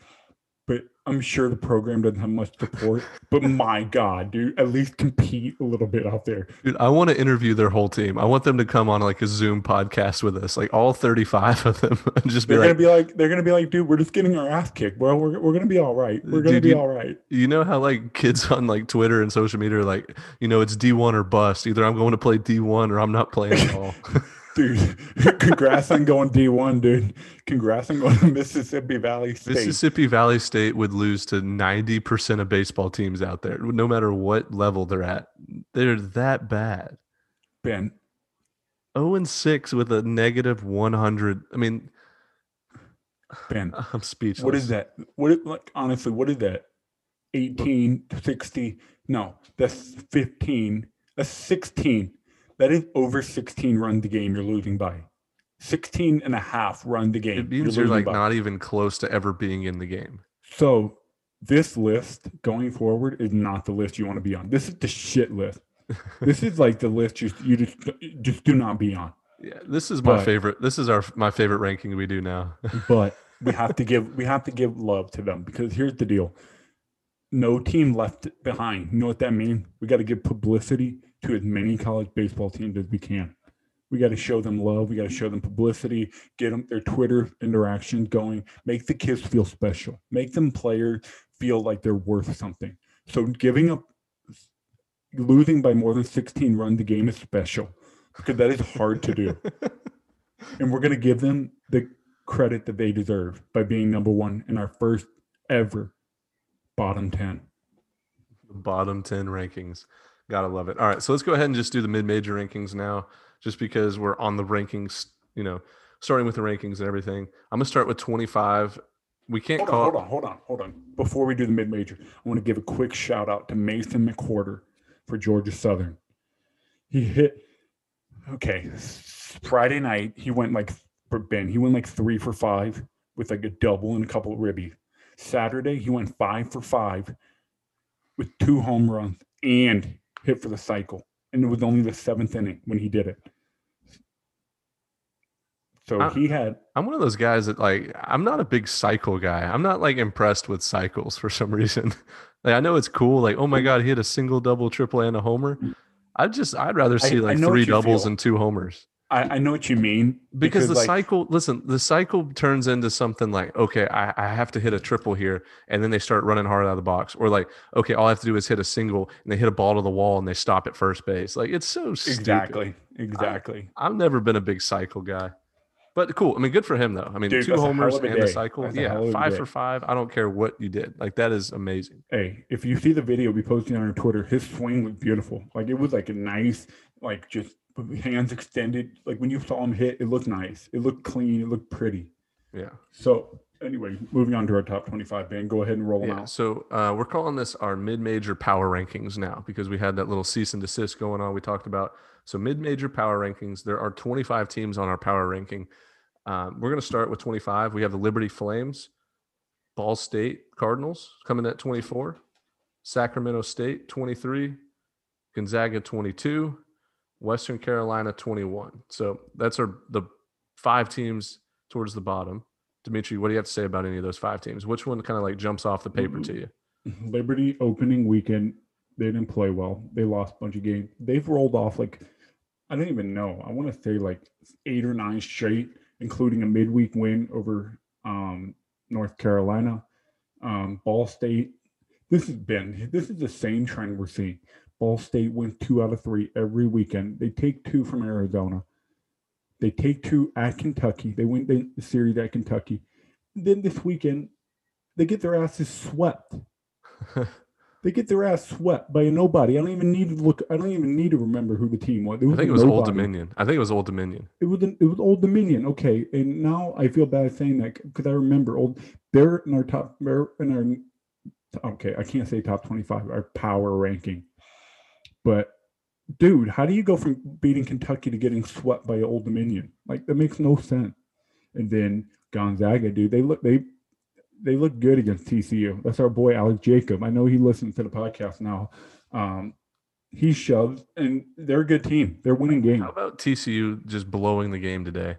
I'm sure the program doesn't have much support, but my God, dude, at least compete a little bit out there. Dude, I want to interview their whole team. I want them to come on like a Zoom podcast with us, like all 35 of them, *laughs* and just they're be gonna be like, they're gonna be like, dude, we're just getting our ass kicked. Well, we're, we're gonna be all right. We're gonna dude, be you, all right. You know how like kids *laughs* on like Twitter and social media are like, you know, it's D1 or bust. Either I'm going to play D1 or I'm not playing at all. *laughs* dude. *laughs* Congrats on going D1, dude. Congrats on going to Mississippi Valley State. Mississippi Valley State would lose to 90% of baseball teams out there, no matter what level they're at. They're that bad. Ben. 0 and 6 with a negative 100. I mean, Ben, *laughs* I'm speechless. What is that? What like honestly, what is that? 18 60. No, that's 15. That's 16 that is over 16 run the game you're losing by. 16 and a half run the game. It means you're, you're like by. not even close to ever being in the game. So this list going forward is not the list you want to be on. This is the shit list. *laughs* this is like the list you you just just do not be on. Yeah, this is my but, favorite. This is our my favorite ranking we do now. *laughs* but we have to give we have to give love to them because here's the deal. No team left behind. You know what that means? We got to give publicity to as many college baseball teams as we can. We got to show them love. We got to show them publicity, get them their Twitter interactions going, make the kids feel special, make them players feel like they're worth something. So giving up, losing by more than 16 runs the game is special because that is hard to do. *laughs* and we're going to give them the credit that they deserve by being number one in our first ever bottom 10. Bottom 10 rankings. Gotta love it. All right, so let's go ahead and just do the mid-major rankings now, just because we're on the rankings. You know, starting with the rankings and everything. I'm gonna start with 25. We can't hold call. On, hold on, hold on, hold on. Before we do the mid-major, I want to give a quick shout out to Mason McWhorter for Georgia Southern. He hit. Okay, Friday night he went like for Ben. He went like three for five with like a double and a couple of ribbies. Saturday he went five for five with two home runs and hit for the cycle, and it was only the seventh inning when he did it. So I, he had. I'm one of those guys that like I'm not a big cycle guy. I'm not like impressed with cycles for some *laughs* reason. like I know it's cool. Like oh my god, he hit a single, double, triple, and a homer. I just I'd rather see like three doubles feel. and two homers. I, I know what you mean because, because the like, cycle. Listen, the cycle turns into something like, okay, I, I have to hit a triple here, and then they start running hard out of the box, or like, okay, all I have to do is hit a single, and they hit a ball to the wall, and they stop at first base. Like it's so stupid. exactly. exactly. I, have never been a big cycle guy. But cool. I mean, good for him though. I mean, Dude, two homers and the cycle. That's yeah, five for five. I don't care what you did. Like that is amazing. Hey, if you see the video we posted on our Twitter, his swing was beautiful. Like it was like a nice, like just hands extended. Like when you saw him hit, it looked nice. It looked clean. It looked pretty. Yeah. So anyway, moving on to our top 25, Ben, go ahead and roll them yeah, out. So uh, we're calling this our mid-major power rankings now because we had that little cease and desist going on. We talked about so mid-major power rankings. There are 25 teams on our power ranking. Um, we're going to start with 25. We have the Liberty Flames, Ball State Cardinals coming at 24, Sacramento State 23, Gonzaga 22, Western Carolina 21. So that's our the five teams towards the bottom. Dimitri, what do you have to say about any of those five teams? Which one kind of like jumps off the paper to you? Liberty opening weekend, they didn't play well. They lost a bunch of games. They've rolled off like I don't even know. I want to say like eight or nine straight including a midweek win over um, North Carolina. Um, Ball State. This has been this is the same trend we're seeing. Ball State wins two out of three every weekend. They take two from Arizona. They take two at Kentucky. They win the series at Kentucky. Then this weekend, they get their asses swept. *laughs* They get their ass swept by a nobody. I don't even need to look. I don't even need to remember who the team was. was I think it was nobody. Old Dominion. I think it was Old Dominion. It was it was Old Dominion. Okay, and now I feel bad saying that because I remember old. They're in our top. They're in our. Okay, I can't say top twenty-five. Our power ranking, but dude, how do you go from beating Kentucky to getting swept by Old Dominion? Like that makes no sense. And then Gonzaga, dude, they look they they look good against TCU. That's our boy Alex Jacob. I know he listens to the podcast now. Um, he shoved, and they're a good team. They're winning games. How about TCU just blowing the game today?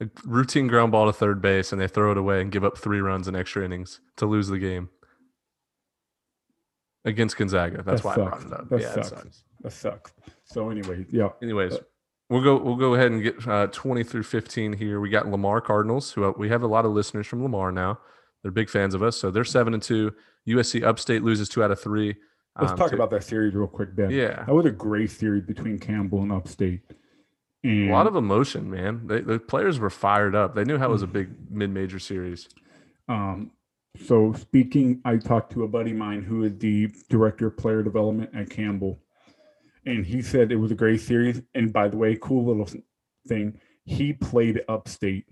A routine ground ball to third base, and they throw it away and give up three runs in extra innings to lose the game against Gonzaga. That's that why sucks. I brought it up. That yeah, sucks. sucks. That sucks. So anyway, yeah. Anyways, but, we'll go. We'll go ahead and get uh, twenty through fifteen here. We got Lamar Cardinals, who uh, we have a lot of listeners from Lamar now. They're big fans of us. So they're seven and two. USC Upstate loses two out of three. Let's um, talk to, about that series real quick, Ben. Yeah, that was a great series between Campbell and Upstate. And, a lot of emotion, man. They, the players were fired up. They knew how it was a big mid-major series. Um, so speaking, I talked to a buddy of mine who is the director of player development at Campbell, and he said it was a great series. And by the way, cool little thing, he played Upstate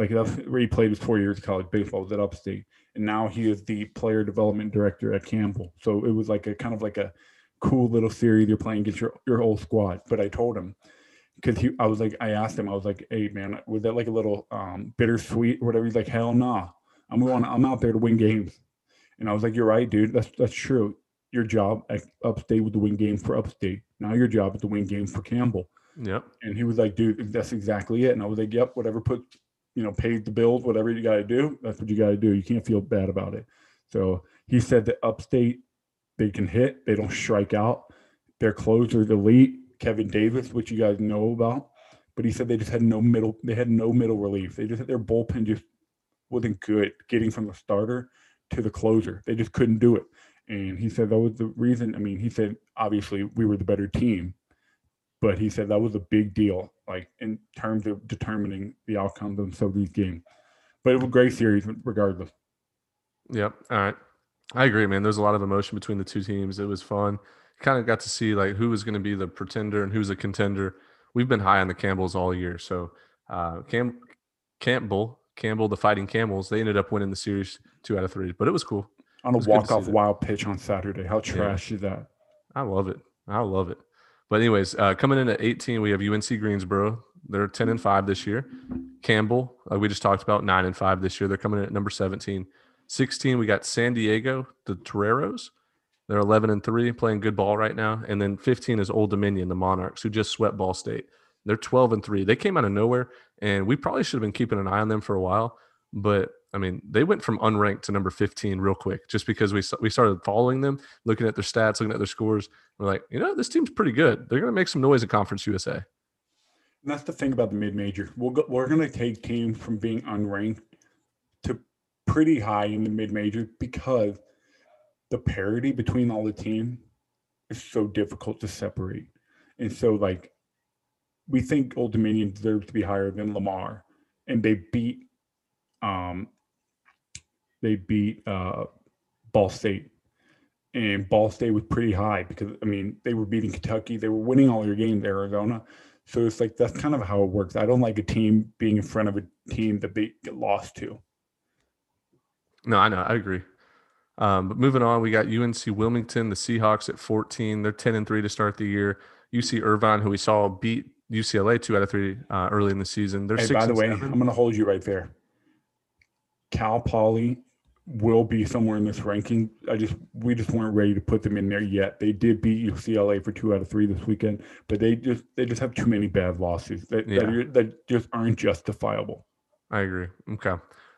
like that's where he played his four years of college baseball was at Upstate, and now he is the player development director at Campbell. So it was like a kind of like a cool little series you're playing against your your whole squad. But I told him because he, I was like, I asked him, I was like, hey man, was that like a little um, bittersweet or whatever? He's like, hell nah. I'm going, I'm out there to win games. And I was like, you're right, dude. That's that's true. Your job at Upstate was to win games for Upstate. Now your job is to win games for Campbell. Yep. And he was like, dude, that's exactly it. And I was like, yep, whatever put you know, paid the bills, whatever you got to do, that's what you got to do. You can't feel bad about it. So he said that upstate, they can hit, they don't strike out. Their closer, elite, Kevin Davis, which you guys know about. But he said they just had no middle, they had no middle relief. They just had their bullpen just wasn't good getting from the starter to the closer. They just couldn't do it. And he said that was the reason. I mean, he said obviously we were the better team, but he said that was a big deal, like in terms of determining the outcomes of some of these games. But it was a great series, regardless. Yep. All right. I agree, man. There's a lot of emotion between the two teams. It was fun. Kind of got to see like who was going to be the pretender and who's a contender. We've been high on the Campbells all year. So uh, Cam Campbell, Campbell, the Fighting Camels, they ended up winning the series two out of three. But it was cool. On a walk off wild pitch on Saturday. How trashy yeah. that? I love it. I love it. But anyways, uh, coming in at 18, we have UNC Greensboro. They're 10 and five this year. Campbell, uh, we just talked about nine and five this year. They're coming in at number 17. 16, we got San Diego, the Toreros. They're 11 and three, playing good ball right now. And then 15 is Old Dominion, the Monarchs, who just swept Ball State. They're 12 and three. They came out of nowhere, and we probably should have been keeping an eye on them for a while. But I mean, they went from unranked to number 15 real quick just because we we started following them, looking at their stats, looking at their scores. We're like, you know, this team's pretty good. They're going to make some noise in Conference USA. And that's the thing about the mid major. We'll go, we're going to take teams from being unranked to pretty high in the mid major because the parity between all the teams is so difficult to separate. And so, like, we think Old Dominion deserves to be higher than Lamar, and they beat um they beat uh Ball State. And Ball State was pretty high because I mean they were beating Kentucky, they were winning all their games, Arizona. So it's like that's kind of how it works. I don't like a team being in front of a team that they get lost to. No, I know, I agree. Um, but moving on, we got UNC Wilmington, the Seahawks at 14. They're 10 and 3 to start the year. UC Irvine, who we saw beat UCLA two out of three uh, early in the season. They're hey, by the way, i I'm going to hold you right there. Cal Poly will be somewhere in this ranking. I just we just weren't ready to put them in there yet. They did beat UCLA for two out of three this weekend, but they just they just have too many bad losses that yeah. that, that, just aren't justifiable. I agree. Okay.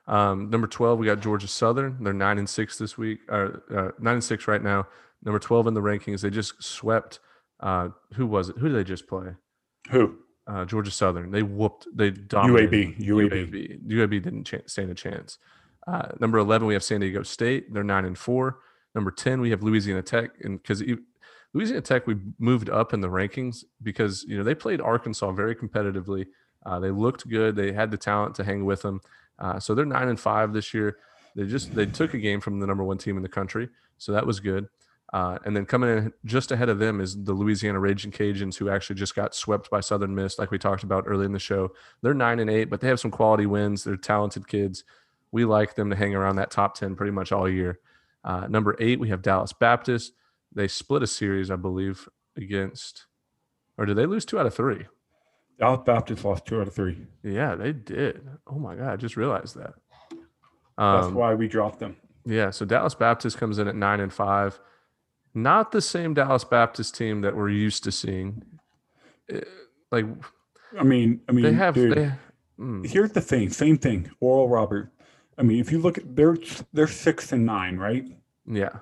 Um, number twelve, we got Georgia Southern. They're nine and six this week, or uh, nine and six right now. Number twelve in the rankings. They just swept. Uh, who was it? Who did they just play? Who? Uh, Georgia Southern. They whooped. They dominated. UAB. UAB. UAB, UAB didn't ch- stand a chance. Uh, number 11, we have San Diego State. They're nine and four. Number 10, we have Louisiana Tech. And because Louisiana Tech, we moved up in the rankings because, you know, they played Arkansas very competitively. Uh, they looked good. They had the talent to hang with them. Uh, so they're nine and five this year. They just, they took a game from the number one team in the country. So that was good. Uh, and then coming in just ahead of them is the Louisiana Raging Cajuns, who actually just got swept by Southern Miss, like we talked about early in the show. They're nine and eight, but they have some quality wins. They're talented kids we like them to hang around that top 10 pretty much all year. Uh, number eight, we have Dallas Baptist. They split a series, I believe, against, or did they lose two out of three? Dallas Baptist lost two out of three. Yeah, they did. Oh my God, I just realized that. Um, That's why we dropped them. Yeah, so Dallas Baptist comes in at nine and five. Not the same Dallas Baptist team that we're used to seeing. It, eh, like, I mean, I mean, they have. Dude, they, mm. Here's the thing. Same thing. Oral Robert I mean, if you look at they're they're six and nine, right? Yeah.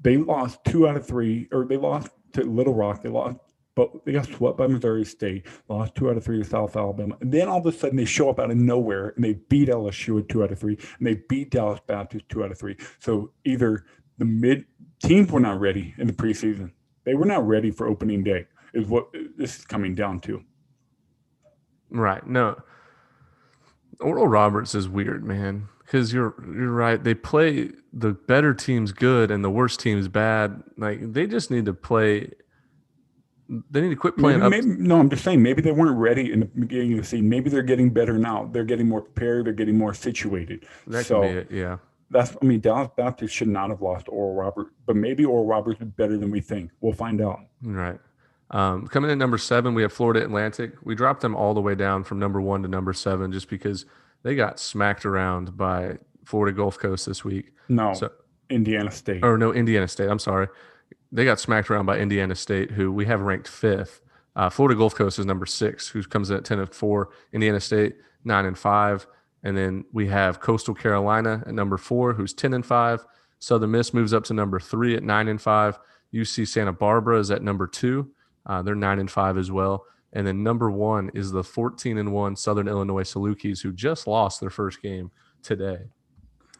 They lost two out of three, or they lost to Little Rock. They lost, but they got swept by Missouri State. Lost two out of three to South Alabama, and then all of a sudden they show up out of nowhere and they beat LSU at two out of three, and they beat Dallas Baptist two out of three. So either the mid teams were not ready in the preseason. They were not ready for opening day. Is what this is coming down to. Right. No. Oral Roberts is weird, man because you're you're right. They play the better teams good and the worst teams bad. Like they just need to play. They need to quit playing. Maybe, maybe, no, I'm just saying maybe they weren't ready in the beginning of the season. Maybe they're getting better now. They're getting more prepared. They're getting more situated. That so, it. Yeah. That's. I mean, Dallas Baptist should not have lost Oral Roberts, but maybe Oral Roberts is better than we think. We'll find out. Right. Um, coming in number seven, we have Florida Atlantic. We dropped them all the way down from number one to number seven just because they got smacked around by Florida Gulf Coast this week. No, so, Indiana State. Or no, Indiana State. I'm sorry. They got smacked around by Indiana State, who we have ranked fifth. Uh, Florida Gulf Coast is number six, who comes in at 10 and four. Indiana State, nine and five. And then we have Coastal Carolina at number four, who's 10 and five. Southern Miss moves up to number three at nine and five. UC Santa Barbara is at number two. Uh, they're nine and five as well. And then number one is the 14 and one Southern Illinois Salukis, who just lost their first game today.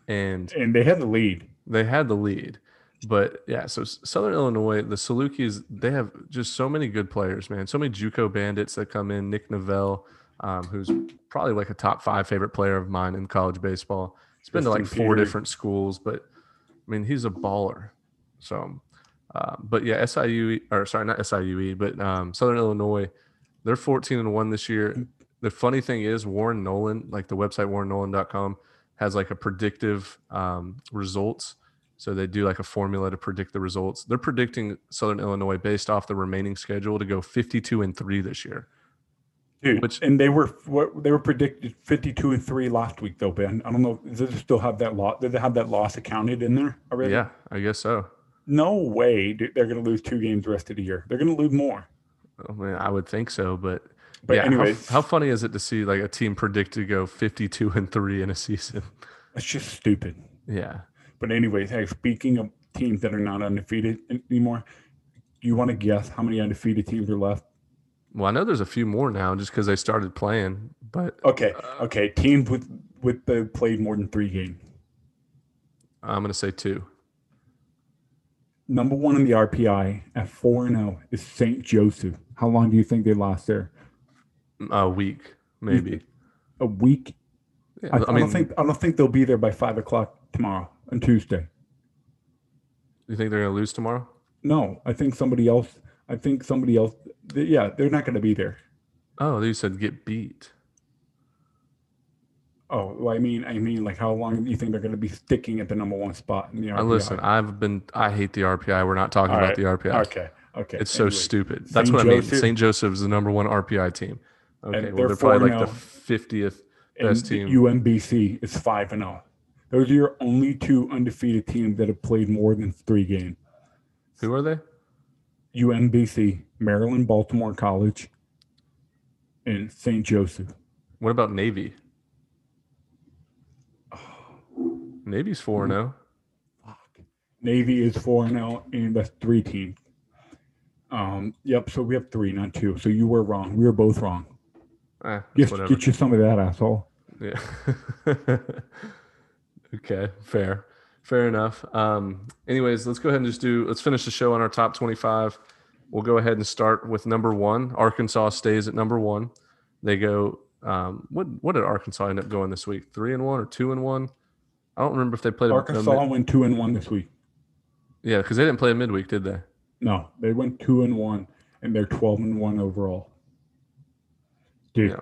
And and they had the lead. They had the lead. But yeah, so Southern Illinois, the Salukis, they have just so many good players, man. So many JUCO bandits that come in. Nick Novell, um, who's probably like a top five favorite player of mine in college baseball. He's been to like four different schools, but I mean, he's a baller. So, uh, but yeah, SIU or sorry, not SIUE, but um, Southern Illinois they're 14 and 1 this year. Mm. The funny thing is, Warren Nolan, like the website warrennolan.com, has like a predictive um, results. So they do like a formula to predict the results. They're predicting Southern Illinois based off the remaining schedule to go 52 and 3 this year. Dude, which and they were what they were predicted 52 and 3 last week though, Ben. I don't know does they still have that loss did they have that loss accounted in there already? Yeah, I guess so. No way they're going to lose two games the rest of the year. They're going to lose more. I mean, I would think so, but but yeah, anyway, how, how, funny is it to see like a team predict to go 52 and 3 in a season? *laughs* That's just stupid. Yeah. But anyways, hey, speaking of teams that are not undefeated anymore, you want to guess how many undefeated teams are left? Well, I know there's a few more now just because they started playing, but okay, uh, okay, teams with with the played more than three games. I'm gonna say two number one in the RPI at 4 0 is St. Joseph. How long do you think they lost there? A week, maybe. A week. Yeah, I, I, I don't think I don't think they'll be there by five o'clock tomorrow on Tuesday. You think they're going to lose tomorrow? No, I think somebody else. I think somebody else. Yeah, they're not going to be there. Oh, you said get beat. Oh, well, I mean, I mean, like, how long do you think they're going to be sticking at the number one spot in the RPI? Listen, I've been, I hate the RPI. We're not talking All about right. the RPI. Okay, okay. It's anyway, so stupid. That's what Joseph, I mean. St. Joseph is the number one RPI team. Okay, well, they're, they're probably like the oh. fiftieth best team. UMBC is five and zero. Oh. Those are your only two undefeated teams that have played more than three games. Who are they? UMBC, Maryland Baltimore College, and St. Joseph. What about Navy? Navy's 4 0. Navy is 4 0, and that's three teams. Um, yep, so we have three, not two. So you were wrong. We were both wrong. Eh, get, get you some of that, asshole. Yeah. *laughs* okay, fair. Fair enough. Um, anyways, let's go ahead and just do, let's finish the show on our top 25. We'll go ahead and start with number one. Arkansas stays at number one. They go, um, what, what did Arkansas end up going this week? Three and one or two and one? I don't remember if they played. Arkansas a, a went two and one this week. Yeah, because they didn't play a midweek, did they? No, they went two and one, and they're twelve and one overall. Dude, yeah.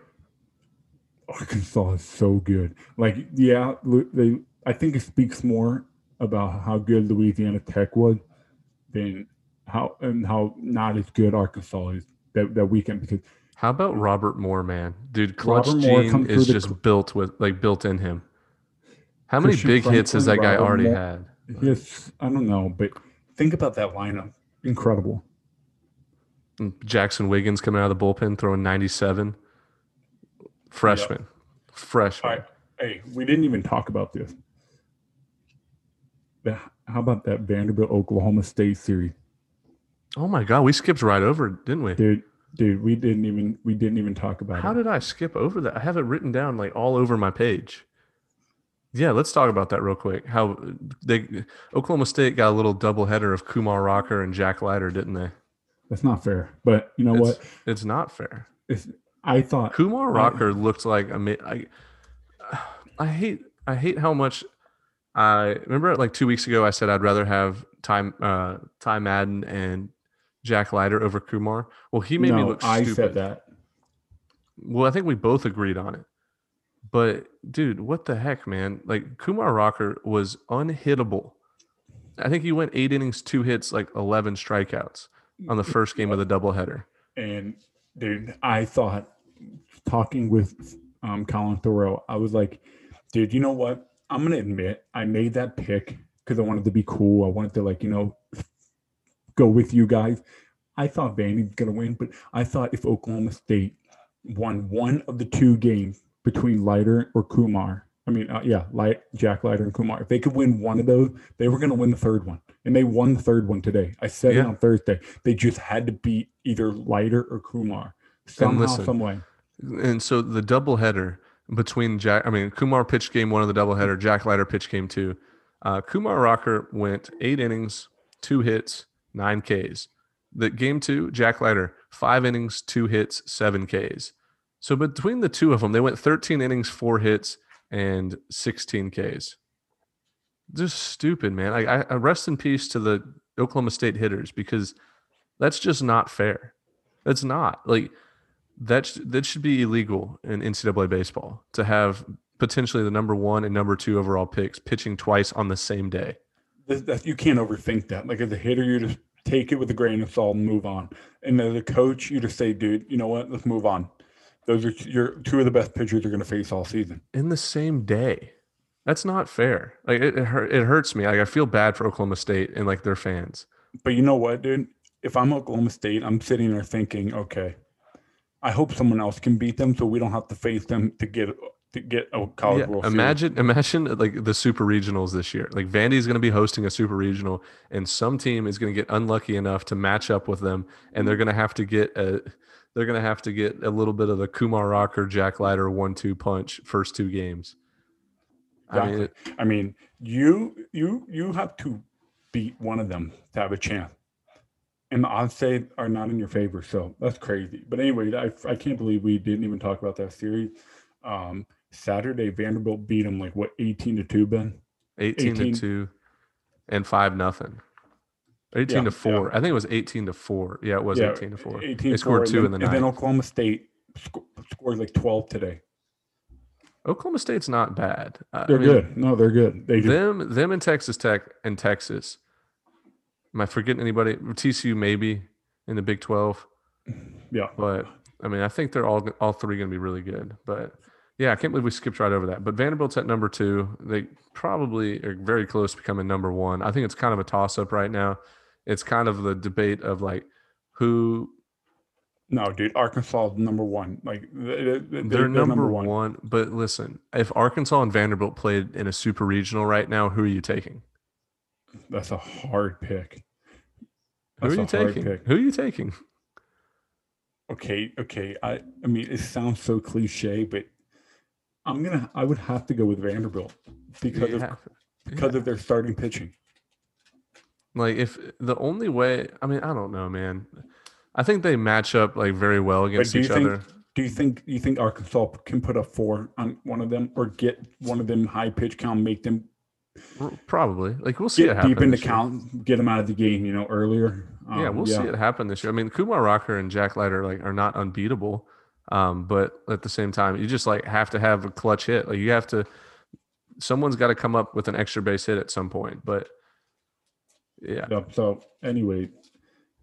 Arkansas is so good. Like, yeah, they. I think it speaks more about how good Louisiana Tech was than how and how not as good Arkansas is that, that weekend because. How about Robert Moore, man? Dude, clutch Robert gene is just built with like built in him. How many Christian big Franklin, hits has that guy Robert already Moore, had? Yes, I don't know, but think about that lineup. Incredible. Mm, Jaxon Wiggins coming out of the bullpen throwing 97. Freshman. Yep. Freshman. Right. Hey, we didn't even talk about this. How about that Vanderbilt Oklahoma State series? Oh my god, we skipped right over it, didn't we? Dude, dude, we didn't even we didn't even talk about How it. did I skip over that? I have it written down like all over my page. Yeah, let's talk about that real quick. How they Oklahoma State got a little doubleheader of Kumar Rocker and Jack Leiter, didn't they? That's not fair. But you know it's, what? It's not fair. It's, I thought Kumar Rocker I, looked like a. I, I hate I hate how much I remember like two weeks ago I said I'd rather have time uh Ty Madden and Jack Leiter over Kumar. Well, he made no, me look stupid. I said that. Well, I think we both agreed on it. But dude, what the heck, man? Like Kumar Rocker was unhittable. I think he went eight innings, two hits, like eleven strikeouts on the first game of the doubleheader. And dude, I thought talking with um, Colin Thoreau, I was like, dude, you know what? I'm gonna admit I made that pick because I wanted to be cool. I wanted to like, you know, go with you guys. I thought Vandy's gonna win, but I thought if Oklahoma State won one of the two games, between Leiter or Kumar. I mean, uh, yeah, Light, Jack Leiter and Kumar. If they could win one of those, they were going to win the third one, and they won the third one today. I said yeah. it on Thursday. They just had to beat either Leiter or Kumar somehow, listen, some way. And so the doubleheader between Jack, I mean, Kumar pitched game one of the doubleheader. Jack Leiter pitched game two. Uh, Kumar Rocker went eight innings, two hits, nine Ks. The game two, Jack Leiter, five innings, two hits, seven Ks. So between the two of them, they went 13 innings, four hits, and 16 Ks. Just stupid, man. I, I rest in peace to the Oklahoma State hitters because that's just not fair. That's not like that. That should be illegal in NCAA baseball to have potentially the number one and number two overall picks pitching twice on the same day. You can't overthink that. Like as a hitter, you just take it with a grain of salt and move on. And as a coach, you just say, "Dude, you know what? Let's move on." Those are your two of the best pitchers you're going to face all season in the same day. That's not fair. Like it, it, it hurts me. Like I feel bad for Oklahoma State and like their fans. But you know what, dude? If I'm Oklahoma State, I'm sitting there thinking, okay, I hope someone else can beat them so we don't have to face them to get to get a college yeah, world. Imagine, imagine like the super regionals this year. Like Vandy is going to be hosting a super regional, and some team is going to get unlucky enough to match up with them, and they're going to have to get a they're going to have to get a little bit of the Kumar Rocker, Jack Leiter one-two punch first two games. Exactly. I mean, it, I mean, you you you have to beat one of them to have a chance. and the odds say are not in your favor. So that's crazy. But anyway, I, I can't believe we didn't even talk about that series. Um, Saturday, Vanderbilt beat them like what, 18 to 2, Ben? 18, 18. to 2 and 5 nothing. 18 yeah, to 4. Yeah. I think it was 18 to 4. Yeah, it was yeah, 18 to 4. 18 they scored 2 then, in the night. And then Oklahoma State sc- scored like 12 today. Oklahoma State's not bad. They're I mean, good. No, they're good. They them them and Texas Tech and Texas. Am I forgetting anybody? TCU maybe in the Big Twelve. Yeah, but I mean, I think they're all all three going to be really good. But yeah, I can't believe we skipped right over that. But Vanderbilt's at number two. They probably are very close to becoming number one. I think it's kind of a toss up right now. It's kind of the debate of like who no, dude, Arkansas number one. Like they're, they're, they're number, number one. one. But listen, if Arkansas and Vanderbilt played in a super regional right now, who are you taking? That's a hard pick. That's who are you taking? Who are you taking? Okay, okay. I I mean, it sounds so cliche, but I'm gonna. I would have to go with Vanderbilt because yeah. of because yeah. of their starting pitching. Like if the only way, I mean, I don't know, man. I think they match up like very well against each think, other. Do you think you think Arkansas can put a four on one of them or get one of them high pitch count, make them probably like we'll see get deep in the count, get them out of the game, you know, earlier. Um, yeah, we'll yeah. see it happen this year. I mean, Kumar Rocker and Jack Leiter like are not unbeatable, um, but at the same time, you just like have to have a clutch hit. Like you have to, someone's got to come up with an extra base hit at some point. But yeah. Yep. So anyway,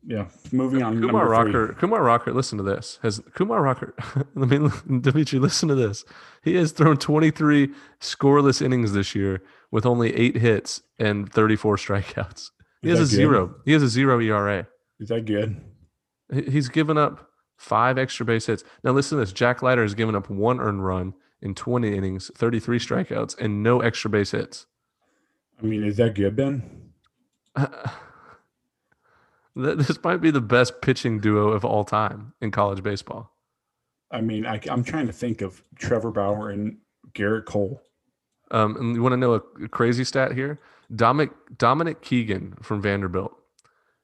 yeah. Moving on. Kumar Rocker. Three. Kumar Rocker. Listen to this. Has Kumar Rocker? *laughs* let me, *laughs* Dimitri. Listen to this. He has thrown 23 scoreless innings this year with only eight hits and 34 strikeouts. He Is has a good? zero. He has a zero ERA. Is that good? He's given up five extra base hits. Now listen to this. Jack Leiter has given up one earned run in 20 innings, 33 strikeouts, and no extra base hits. I mean, is that good, Ben? *laughs* This might be the best pitching duo of all time in college baseball. I mean, I, am trying to think of Trevor Bauer and Gerrit Cole. Um, and you want to know a crazy stat here? Dominic Dominic Keegan from Vanderbilt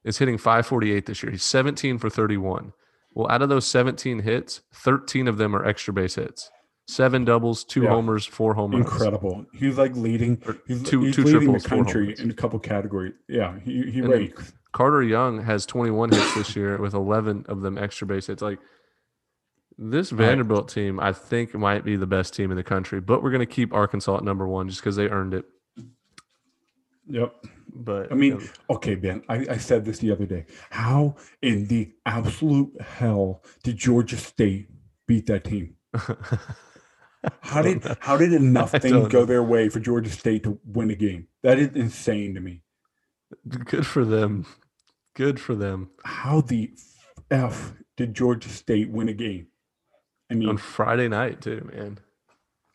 is hitting 548 this year. He's 17 for 31. Well, out of those 17 hits, 13 of them are extra base hits. Seven doubles, two yeah. homers, four home runs. Incredible. He's like leading. He's, two, he's two leading triples, the country in a couple categories. Yeah, he he rakes. Carter Young has 21 hits this year with 11 of them extra base hits. Like this Vanderbilt team, I think might be the best team in the country, but we're going to keep Arkansas at number one just because they earned it. Yep. But I mean, okay, Ben, I, I said this the other day. How in the absolute hell did Georgia State beat that team? *laughs* how did how did *laughs* enough things go their way for Georgia State to win a game? That is insane to me. Good for them. Good for them. How the f did Georgia State win a game? I mean, on Friday night too, man.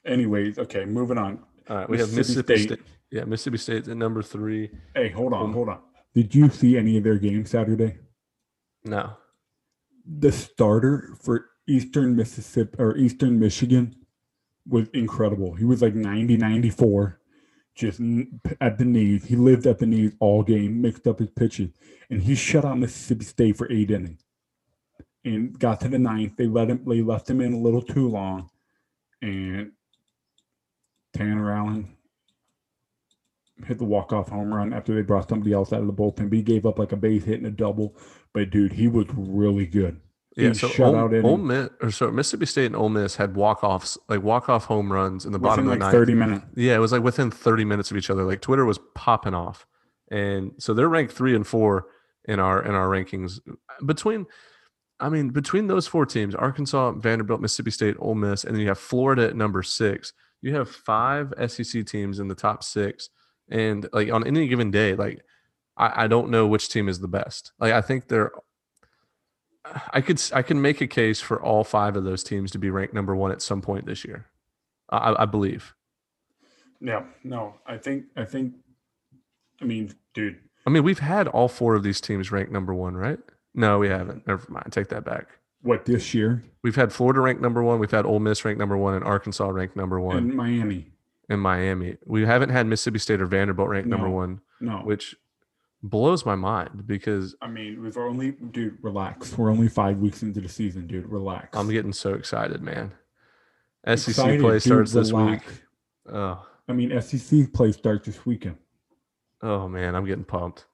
Anyways, okay, moving on. All right, we have Mississippi State. State. Yeah, Mississippi State's at number three. Hey, hold on, um, hold on. Did you see any of their games Saturday? No. The starter for Eastern Mississippi or Eastern Michigan was incredible. He was like 90, 94 just at the knees. He lived at the knees all game, mixed up his pitches, and he shut out Mississippi State for eight innings. And got to the ninth, they let him. They left him in a little too long, and Tanner Allen hit the walk off home run after they brought somebody else out of the bullpen. But he gave up like a base hit and a double. But dude, he was really good. Yeah, so shut Ole, out Ole Miss, or so Mississippi State and Ole Miss had walk offs, like walk off home runs in the bottom of the ninth. Thirty minutes. Yeah, it was like within thirty minutes of each other. Like Twitter was popping off, and so they're ranked three and four in our in our rankings. Between, I mean, between those four teams, Arkansas, Vanderbilt, Mississippi State, Ole Miss, and then you have Florida at number six. You have five SEC teams in the top six, and like on any given day, like I, I don't know which team is the best. Like I think they're I could I can make a case for all five of those teams to be ranked number one at some point this year. I, I believe. Yeah, no, I think I think. I mean, dude. I mean, we've had all four of these teams ranked number one, right? No, we haven't. Never mind. Take that back. What this year? We've had Florida ranked number one. We've had Ole Miss ranked number one, and Arkansas ranked number one. And Miami. And Miami. We haven't had Mississippi State or Vanderbilt ranked no, number one. No. Which blows my mind because I mean, we've only, dude, relax. We're only five weeks into the season, dude. Relax. I'm getting so excited, man. SEC excited, play dude, starts this week. Oh, I mean, SEC play starts this weekend. Oh man, I'm getting pumped.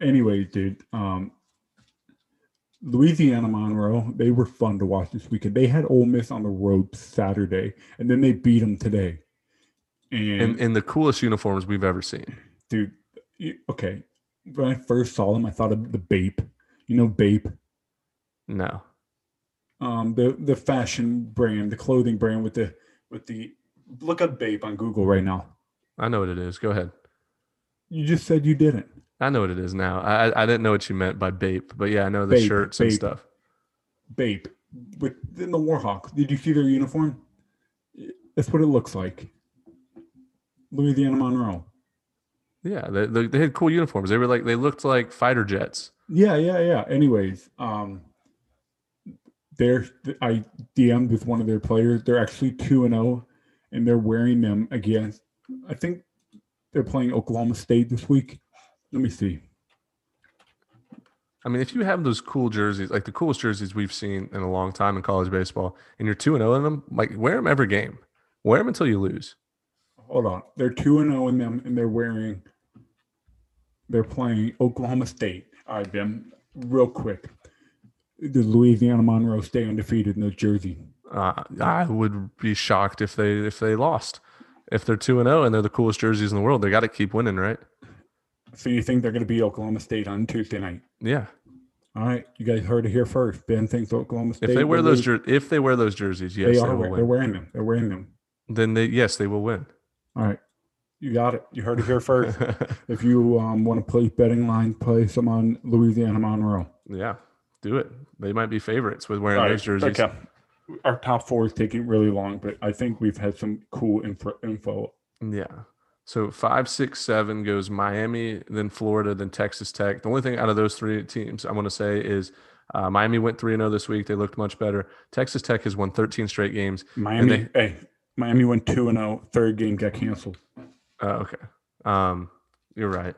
Anyway, dude, um, Louisiana Monroe, they were fun to watch this weekend. They had Ole Miss on the road Saturday, and then they beat them today. And in, in the coolest uniforms we've ever seen, dude. Okay, when I first saw them, I thought of the Bape. You know Bape? No. Um, the the fashion brand, the clothing brand with the with the look up Bape on Google right now. I know what it is. Go ahead. You just said you didn't. I know what it is now. I I didn't know what you meant by Bape, but yeah, I know the Bape, shirts Bape, and stuff. Bape with in the Warhawk. Did you see their uniform? That's what it looks like. Louisiana Monroe. Yeah, they, they, they had cool uniforms. They were like they looked like fighter jets. Yeah, yeah, yeah. Anyways, um, they're I DM'd with one of their players. They're actually two and zero, oh, and they're wearing them against. I think they're playing Oklahoma State this week. Let me see. I mean, if you have those cool jerseys, like the coolest jerseys we've seen in a long time in college baseball, and you're two and zero oh in them, like wear them every game. Wear them until you lose. Hold on, they're two and zero oh in them, and they're wearing. They're playing Oklahoma State. All right, Ben, real quick. Does Louisiana Monroe stay undefeated in New Jersey? Uh, I would be shocked if they if they lost. If they're two and zero and they're the coolest jerseys in the world, they got to keep winning, right? So you think they're going to be Oklahoma State on Tuesday night? Yeah. All right, you guys heard it here first. Ben thinks Oklahoma State. If they wear those, jer- if they wear those jerseys, yes, they are. They they're wearing them. They're wearing them. Then they, yes, they will win. All right, you got it. You heard it here first. *laughs* if you um, want to play betting line, play some on Louisiana Monroe. Yeah, do it. They might be favorites with wearing right, those jerseys. Okay. Our top four is taking really long, but I think we've had some cool info. info. Yeah. So five, six, seven goes Miami, then Florida, then Texas Tech. The only thing out of those three teams I want to say is uh, Miami went three and zero oh this week. They looked much better. Texas Tech has won 13 straight games. Miami, they, hey, Miami went two and zero. Oh, third game got canceled. Uh, okay, um, you're right.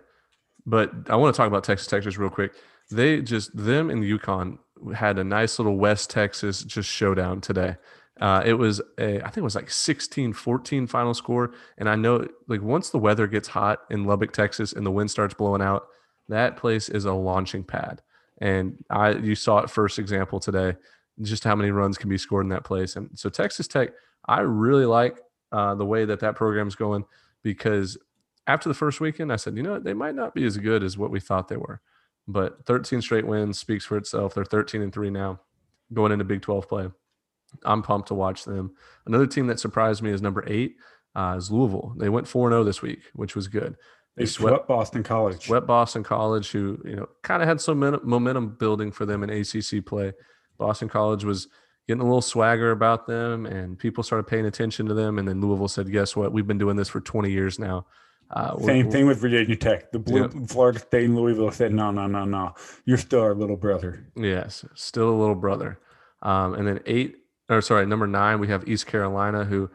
But I want to talk about Texas Tech just real quick. They just them and UConn had a nice little West Texas just showdown today. Uh, it was a, I think it was like 16 14 final score. And I know like once the weather gets hot in Lubbock, Texas, and the wind starts blowing out, that place is a launching pad. And I, you saw it first example today, just how many runs can be scored in that place. And so Texas Tech, I really like uh, the way that that program is going because after the first weekend, I said, you know, what? they might not be as good as what we thought they were. But 13 straight wins speaks for itself. They're 13 and three now, going into Big 12 play. I'm pumped to watch them. Another team that surprised me is number eight uh, is Louisville. They went four zero oh this week, which was good. They, they swept, swept, Boston College. Swept Boston College, who you know kind of had some momentum building for them in ACC play. Boston College was getting a little swagger about them, and people started paying attention to them. And then Louisville said, "Guess what? We've been doing this for 20 years now." Uh, Same thing with Virginia Tech. The Blue, Florida State and Louisville said, "No, no, no, no. You're still our little brother." Yes, still a little brother. Um, and then eight or sorry, number nine, we have East Carolina, who,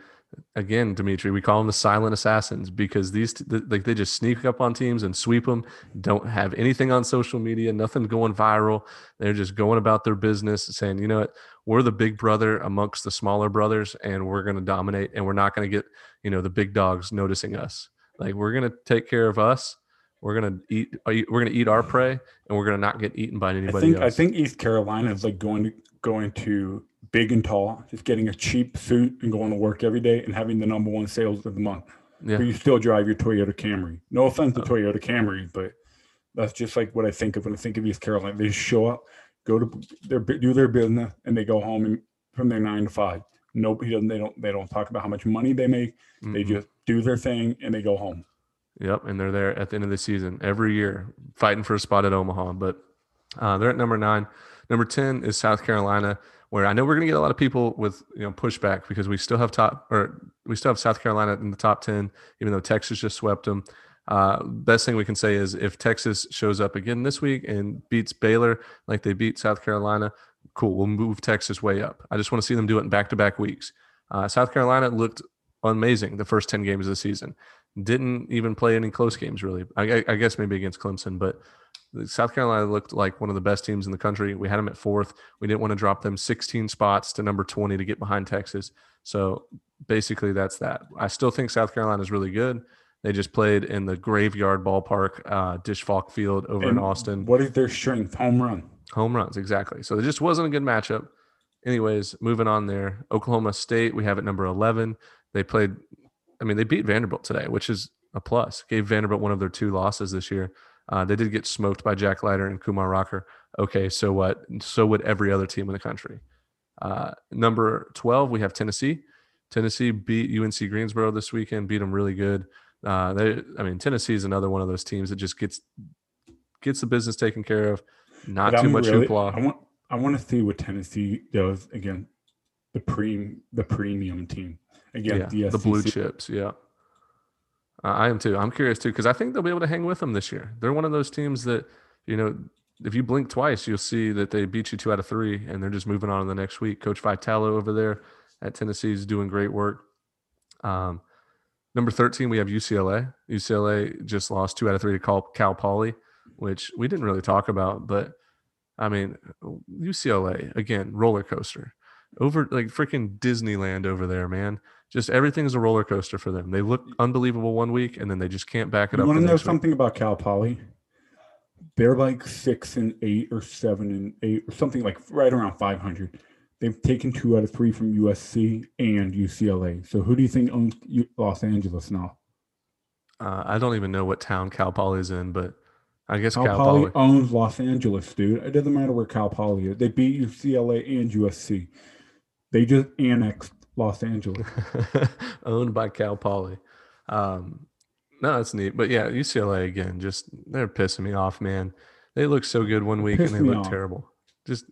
again, Dimitri, we call them the silent assassins because these, like, they just sneak up on teams and sweep them. Don't have anything on social media, nothing going viral. They're just going about their business, saying, you know what, we're the big brother amongst the smaller brothers, and we're going to dominate, and we're not going to get, you know, the big dogs noticing us. Like, we're going to take care of us. We're gonna uh, eat. We're gonna eat our prey, and we're gonna not get eaten by anybody I think, else. I think East Carolina is like going to going to big and tall, just getting a cheap suit and going to work every day and having the number one sales of the month. Yeah. But you still drive your Toyota Camry. No offense to uh. Toyota Camry, but that's just like what I think of when I think of East Carolina. They just show up, go to their do their business, and they go home and, from their nine to five. Nobody doesn't. They don't. They don't talk about how much money they make. Mm-hmm. They just do their thing and they go home. Yep, and they're there at the end of the season every year, fighting for a spot at Omaha. But uh, they're at number nine. Number ten is South Carolina where I know we're going to get a lot of people with you know pushback because we still have top or we still have South Carolina in the top ten, even though Texas just swept them. Uh, best thing we can say is if Texas shows up again this week and beats Baylor like they beat South Carolina, cool. We'll move Texas way up. I just want to see them do it in back to back weeks. Uh, South Carolina looked amazing the first 10 games of the season. Didn't even play any close games really. I, I guess maybe against Clemson, but South Carolina looked like one of the best teams in the country. We had them at fourth. We didn't want to drop them 16 spots to number 20 to get behind Texas. So basically, that's that. I still think South Carolina is really good. They just played in the graveyard ballpark, uh, Disch Falk Field over and in Austin. What is their strength? Home run. Home runs, exactly. So it just wasn't a good matchup. Anyways, moving on there. Oklahoma State, we have at number 11. They played, I mean, they beat Vanderbilt today, which is a plus. Gave Vanderbilt one of their two losses this year. Uh, they did get smoked by Jack Leiter and Kumar Rocker. Okay, so what? So would every other team in the country. Uh, number 12, we have Tennessee. Tennessee beat UNC Greensboro this weekend, beat them really good. Uh, they, I mean, Tennessee is another one of those teams that just gets gets the business taken care of. Not but too I'm much really, hoopla. I want I want to see what Tennessee does again. The pre the premium team again. Yeah, the, the blue chips. Yeah, uh, I am too. I'm curious too because I think they'll be able to hang with them this year. They're one of those teams that you know. If you blink twice, you'll see that they beat you two out of three, and they're just moving on in the next week. Coach Vitello over there at Tennessee is doing great work. Um, number 13, we have UCLA. UCLA just lost two out of three to Cal, Cal Poly, which we didn't really talk about, but I mean, UCLA again, roller coaster over like freaking Disneyland over there, man. Just everything's a roller coaster for them. They look unbelievable one week, and then they just can't back it you up. Want to know something week. about Cal Poly? They're like six and eight, or seven and eight, or something like right around five hundred. They've taken two out of three from USC and UCLA. So who do you think owns Los Angeles now? Uh, I don't even know what town Cal Poly is in, but I guess Cal, Cal Poly, Poly owns Los Angeles, dude. It doesn't matter where Cal Poly is. They beat UCLA and USC. They just annexed Los Angeles. *laughs* Owned by Cal Poly. Um, no, that's neat. But yeah, UCLA again, just they're pissing me off, man. They look so good one week and they look off. terrible. Just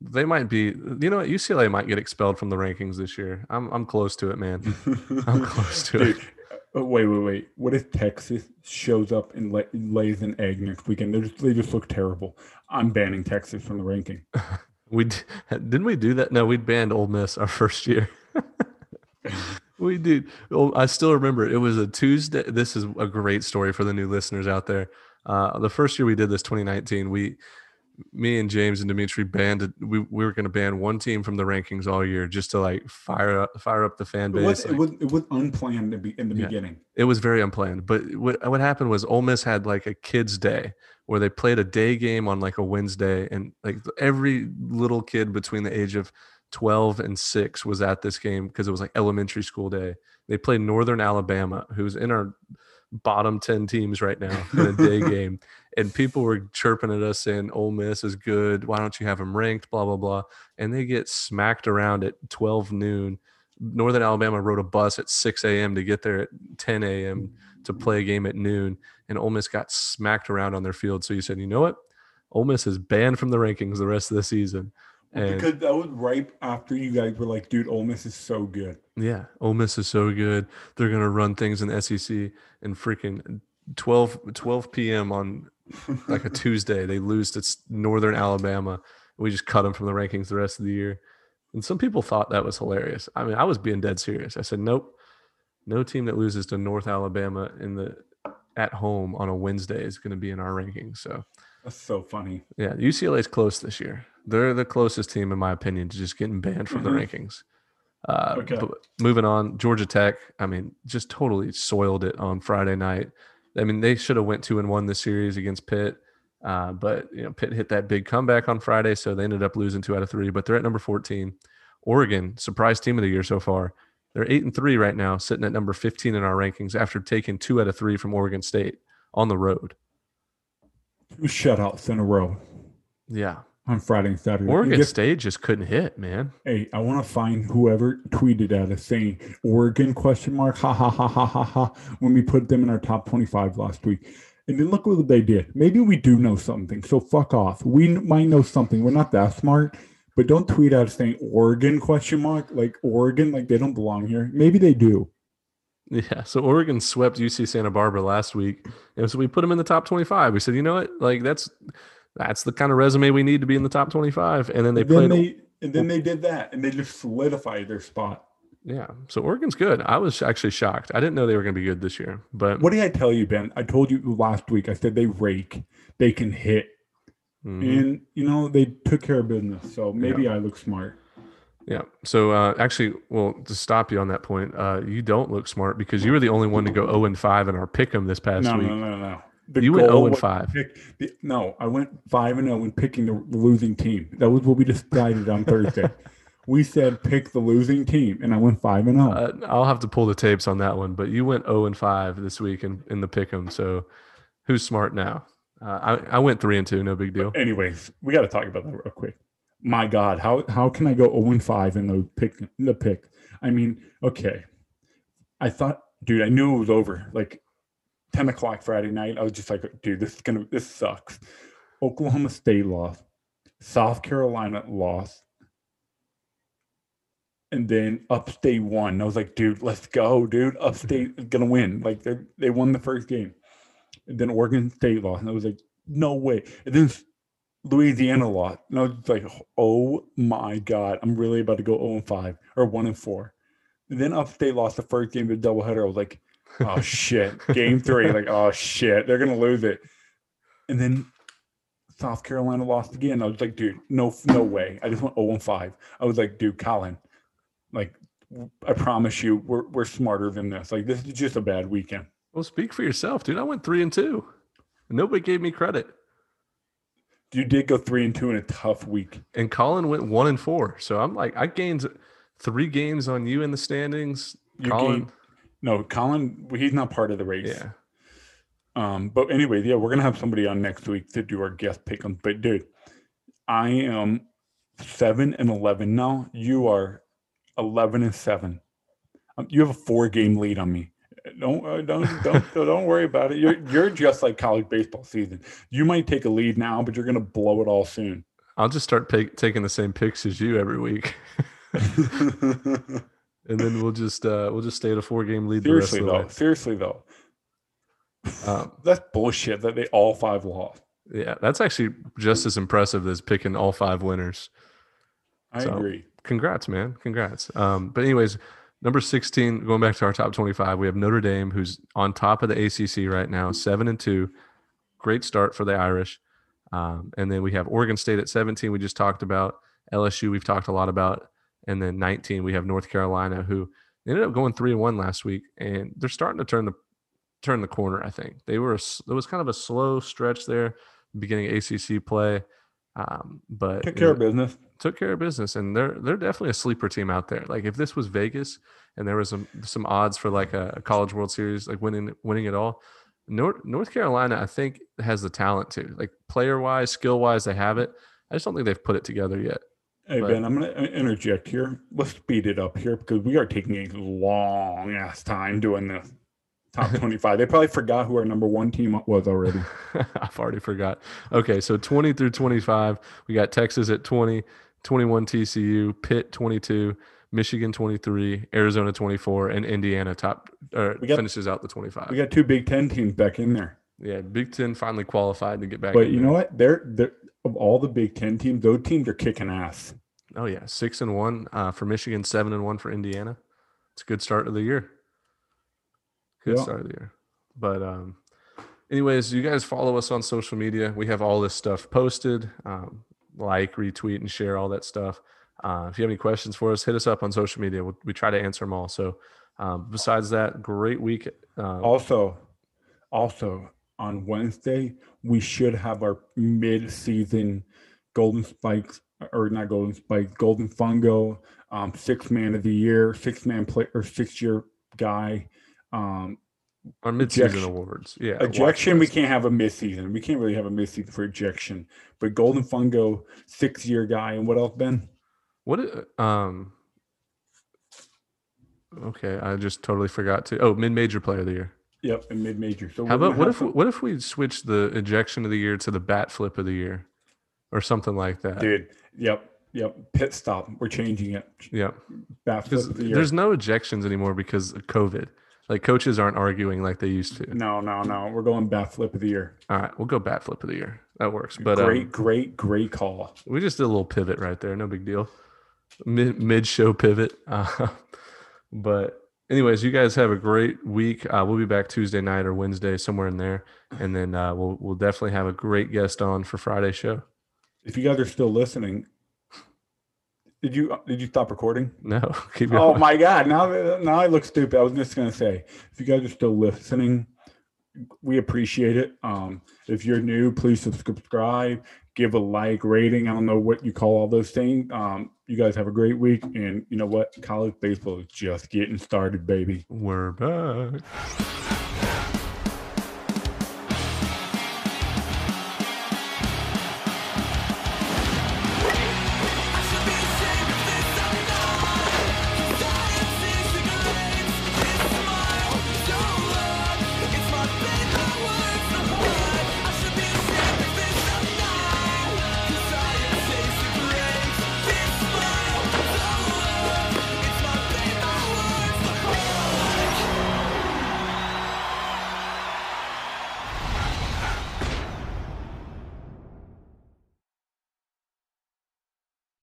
they might be you know what UCLA might get expelled from the rankings this year. I'm I'm close to it, man. *laughs* I'm close to Dude, it. Uh, wait, wait, wait. What if Texas shows up and lay, lays an egg next weekend? They just, they just look terrible. I'm banning Texas from the ranking. *laughs* we didn't we do that? No, we banned Ole Miss our first year. *laughs* we did. I still remember it was a Tuesday. This is a great story for the new listeners out there. Uh, the first year we did this, 2019, we me and James and Dimitri banned we, we were going to ban one team from the rankings all year just to like fire up fire up the fan base. It was, like, it was, it was unplanned in the yeah, beginning. It was very unplanned. But what what happened was Ole Miss had like a kids day where they played a day game on like a Wednesday and like every little kid between the age of 12 and 6 was at this game because it was like elementary school day. They played Northern Alabama, who's in our bottom 10 teams right now in a day *laughs* game. And people were chirping at us saying, Ole Miss is good. Why don't you have them ranked? Blah, blah, blah. And they get smacked around at 12 noon. Northern Alabama rode a bus at 6 a.m. to get there at 10 a.m. to play a game at noon. And Ole Miss got smacked around on their field. So you said, you know what? Ole Miss is banned from the rankings the rest of the season. And because that was right after you guys were like, dude, Ole Miss is so good. Yeah, Ole Miss is so good. They're gonna run things in the SEC and freaking 12, 12 p.m. on like a *laughs* Tuesday. They lose to Northern Alabama. We just cut them from the rankings the rest of the year. And some people thought that was hilarious. I mean, I was being dead serious. I said, nope, no team that loses to North Alabama in the at home on a Wednesday is going to be in our rankings. So that's so funny. Yeah, UCLA is close this year. They're the closest team, in my opinion, to just getting banned from mm-hmm. the rankings. Uh, okay. moving on, Georgia Tech. I mean, just totally soiled it on Friday night. I mean, they should have went two and one this series against Pitt, uh, but you know, Pitt hit that big comeback on Friday, so they ended up losing two out of three. But they're at number fourteen. Oregon, surprise team of the year so far. They're eight and three right now, sitting at number fifteen in our rankings after taking two out of three from Oregon State on the road. Two shutouts in a row. Yeah, on Friday and Saturday. Oregon just, State just couldn't hit, man. Hey, I want to find whoever tweeted at us saying Oregon question mark ha ha ha ha ha ha when we put them in our top 25 last week. And then look what they did. Maybe we do know something. So fuck off. We might know something. We're not that smart, but don't tweet out a saying Oregon question mark like Oregon like they don't belong here. Maybe they do. Yeah, so Oregon swept UC Santa Barbara last week, and so we put them in the top twenty-five. We said, you know what, like that's that's the kind of resume we need to be in the top 25. And then they and played. They, and then they did that and they just solidified their spot. Yeah. So Oregon's good. I was actually shocked. I didn't know they were going to be good this year. But what did I tell you, Ben? I told you last week. I said they rake, they can hit, mm-hmm. and you know they took care of business. So maybe yeah. I look smart. Yeah. So uh, actually, well, to stop you on that point, uh, you don't look smart because you were the only one to go 0 and 5 in our pick 'em this past no, week. No, no, no, no. you went 0 and 5. The, no, I went 5 and 0 in picking the losing team. That was what we decided on Thursday. *laughs* we said pick the losing team, and I went 5 and 0. Uh, I'll have to pull the tapes on that one, but you went 0 and 5 this week in, in the pick 'em. So who's smart now? Uh, I, I went 3 and 2, no big deal. But anyways, we got to talk about that real quick my God, how how can I go 0 and 5 in the pick the pick? I mean, okay. I thought, dude, I knew it was over. Like 10 o'clock Friday night. I was just like, dude, this is gonna this sucks. Oklahoma State lost, South Carolina lost, and then Upstate won. I was like, dude, let's go, dude. Upstate is gonna win. Like they they won the first game. And then Oregon State lost. And I was like, no way. And then Louisiana lot. And I was like, oh my God, I'm really about to go 0 and 5 or 1 and 4. And then Upstate lost the first game of the doubleheader. I was like, oh *laughs* shit. Game three, like, oh shit, they're gonna lose it. And then South Carolina lost again. I was like, dude, no, no way. I just went 0 and 5. I was like, dude, Colin, like, I promise you, we're we're smarter than this. Like, this is just a bad weekend. Well, speak for yourself, dude. I went three and two. Nobody gave me credit you did go three and two in a tough week. And Colin went one and four. So I'm like, I gained three games on you in the standings. You Colin, gained, no, Colin, he's not part of the race. Yeah. Um, but anyway, yeah, we're gonna have somebody on next week to do our guest pick on. But dude, I am seven and eleven now. You are eleven and seven. Um, you have a four game lead on me don't uh, don't *laughs* don't don't worry about it. You're you're just like college baseball season. You might take a lead now, but you're gonna blow it all soon. I'll just start pay, taking the same picks as you every week, *laughs* *laughs* and then we'll just uh, we'll just stay at a four game lead. Seriously though, seriously though, um, that's bullshit that they all five lost. Yeah, that's actually just as impressive as picking all five winners. I so, agree. Congrats, man. Congrats. Um, but anyways, Number 16, going back to our top 25, we have Notre Dame, who's on top of the ACC right now, seven and two. Great start for the Irish. Um, and then we have Oregon State at 17, we just talked about. LSU, we've talked a lot about. And then 19, we have North Carolina, who ended up going three and one last week, and they're starting to turn the turn the corner. I think they were. It was kind of a slow stretch there, beginning ACC play, um, but took care know, of business took care of business, and they're they're definitely a sleeper team out there. Like if this was Vegas and there was some some odds for like a, a college World Series, like winning winning it all, North North Carolina I think has the talent to like player wise, skill wise, they have it. I just don't think they've put it together yet. Hey but, Ben, I'm going to interject here. Let's speed it up here because we are taking a long ass time doing this top *laughs* 25. they probably forgot who our number one team was already. *laughs* I've already forgot. Okay, so 20 through 25, we got Texas at 20, 21 TCU, Pitt 22, Michigan 23, Arizona 24, and Indiana top uh, got, finishes out the 25. We got two Big Ten teams back in there. Yeah, Big Ten finally qualified to get back. But you there. know what? They're, they're of all the Big Ten teams, those teams are kicking ass. Oh yeah, six and one uh, for Michigan, seven and one for Indiana. It's a good start of the year. Good yeah. start of the year. But um, anyways, you guys follow us on social media. We have all this stuff posted. Um, like, retweet, and share all that stuff. Uh, if you have any questions for us, hit us up on social media. we we try to answer them all. So, um, besides that, great week. Uh, also, also on Wednesday, we should have our mid-season Golden Spikes or not Golden Spikes, Golden Fungo, um, six man of the year, six man play or six year guy. Um, our midseason ejection. awards. Yeah. Ejection, we can't have a midseason. We can't really have a midseason for ejection. But Golden Fungo, six year guy, and what else, Ben? What um okay, I just totally forgot to oh, mid major player of the year. Yep, and mid major. So how about what if some... what if we switch the ejection of the year to the bat flip of the year? Or something like that. Dude, yep. Yep, pit stop. We're changing it. Yep. Bat flip of the year. There's no ejections anymore because of COVID. Like coaches aren't arguing like they used to. No, no, no. We're going bat flip of the year. All right, we'll go bat flip of the year. That works. But great, um, great, great call. We just did a little pivot right there. No big deal. Mid show pivot. *laughs* Uh, But anyways, you guys have a great week. Uh, we'll be back Tuesday night or Wednesday, somewhere in there, and then uh, we'll we'll definitely have a great guest on for Friday show. If you guys are still listening, did you did you stop recording? No. *laughs* Keep going. Oh my god! Now now I look stupid. I was just gonna say, if you guys are still listening, we appreciate it. Um, if you're new, please subscribe, give a like, rating. I don't know what you call all those things. Um, you guys have a great week, and you know what? College baseball is just getting started, baby. We're back.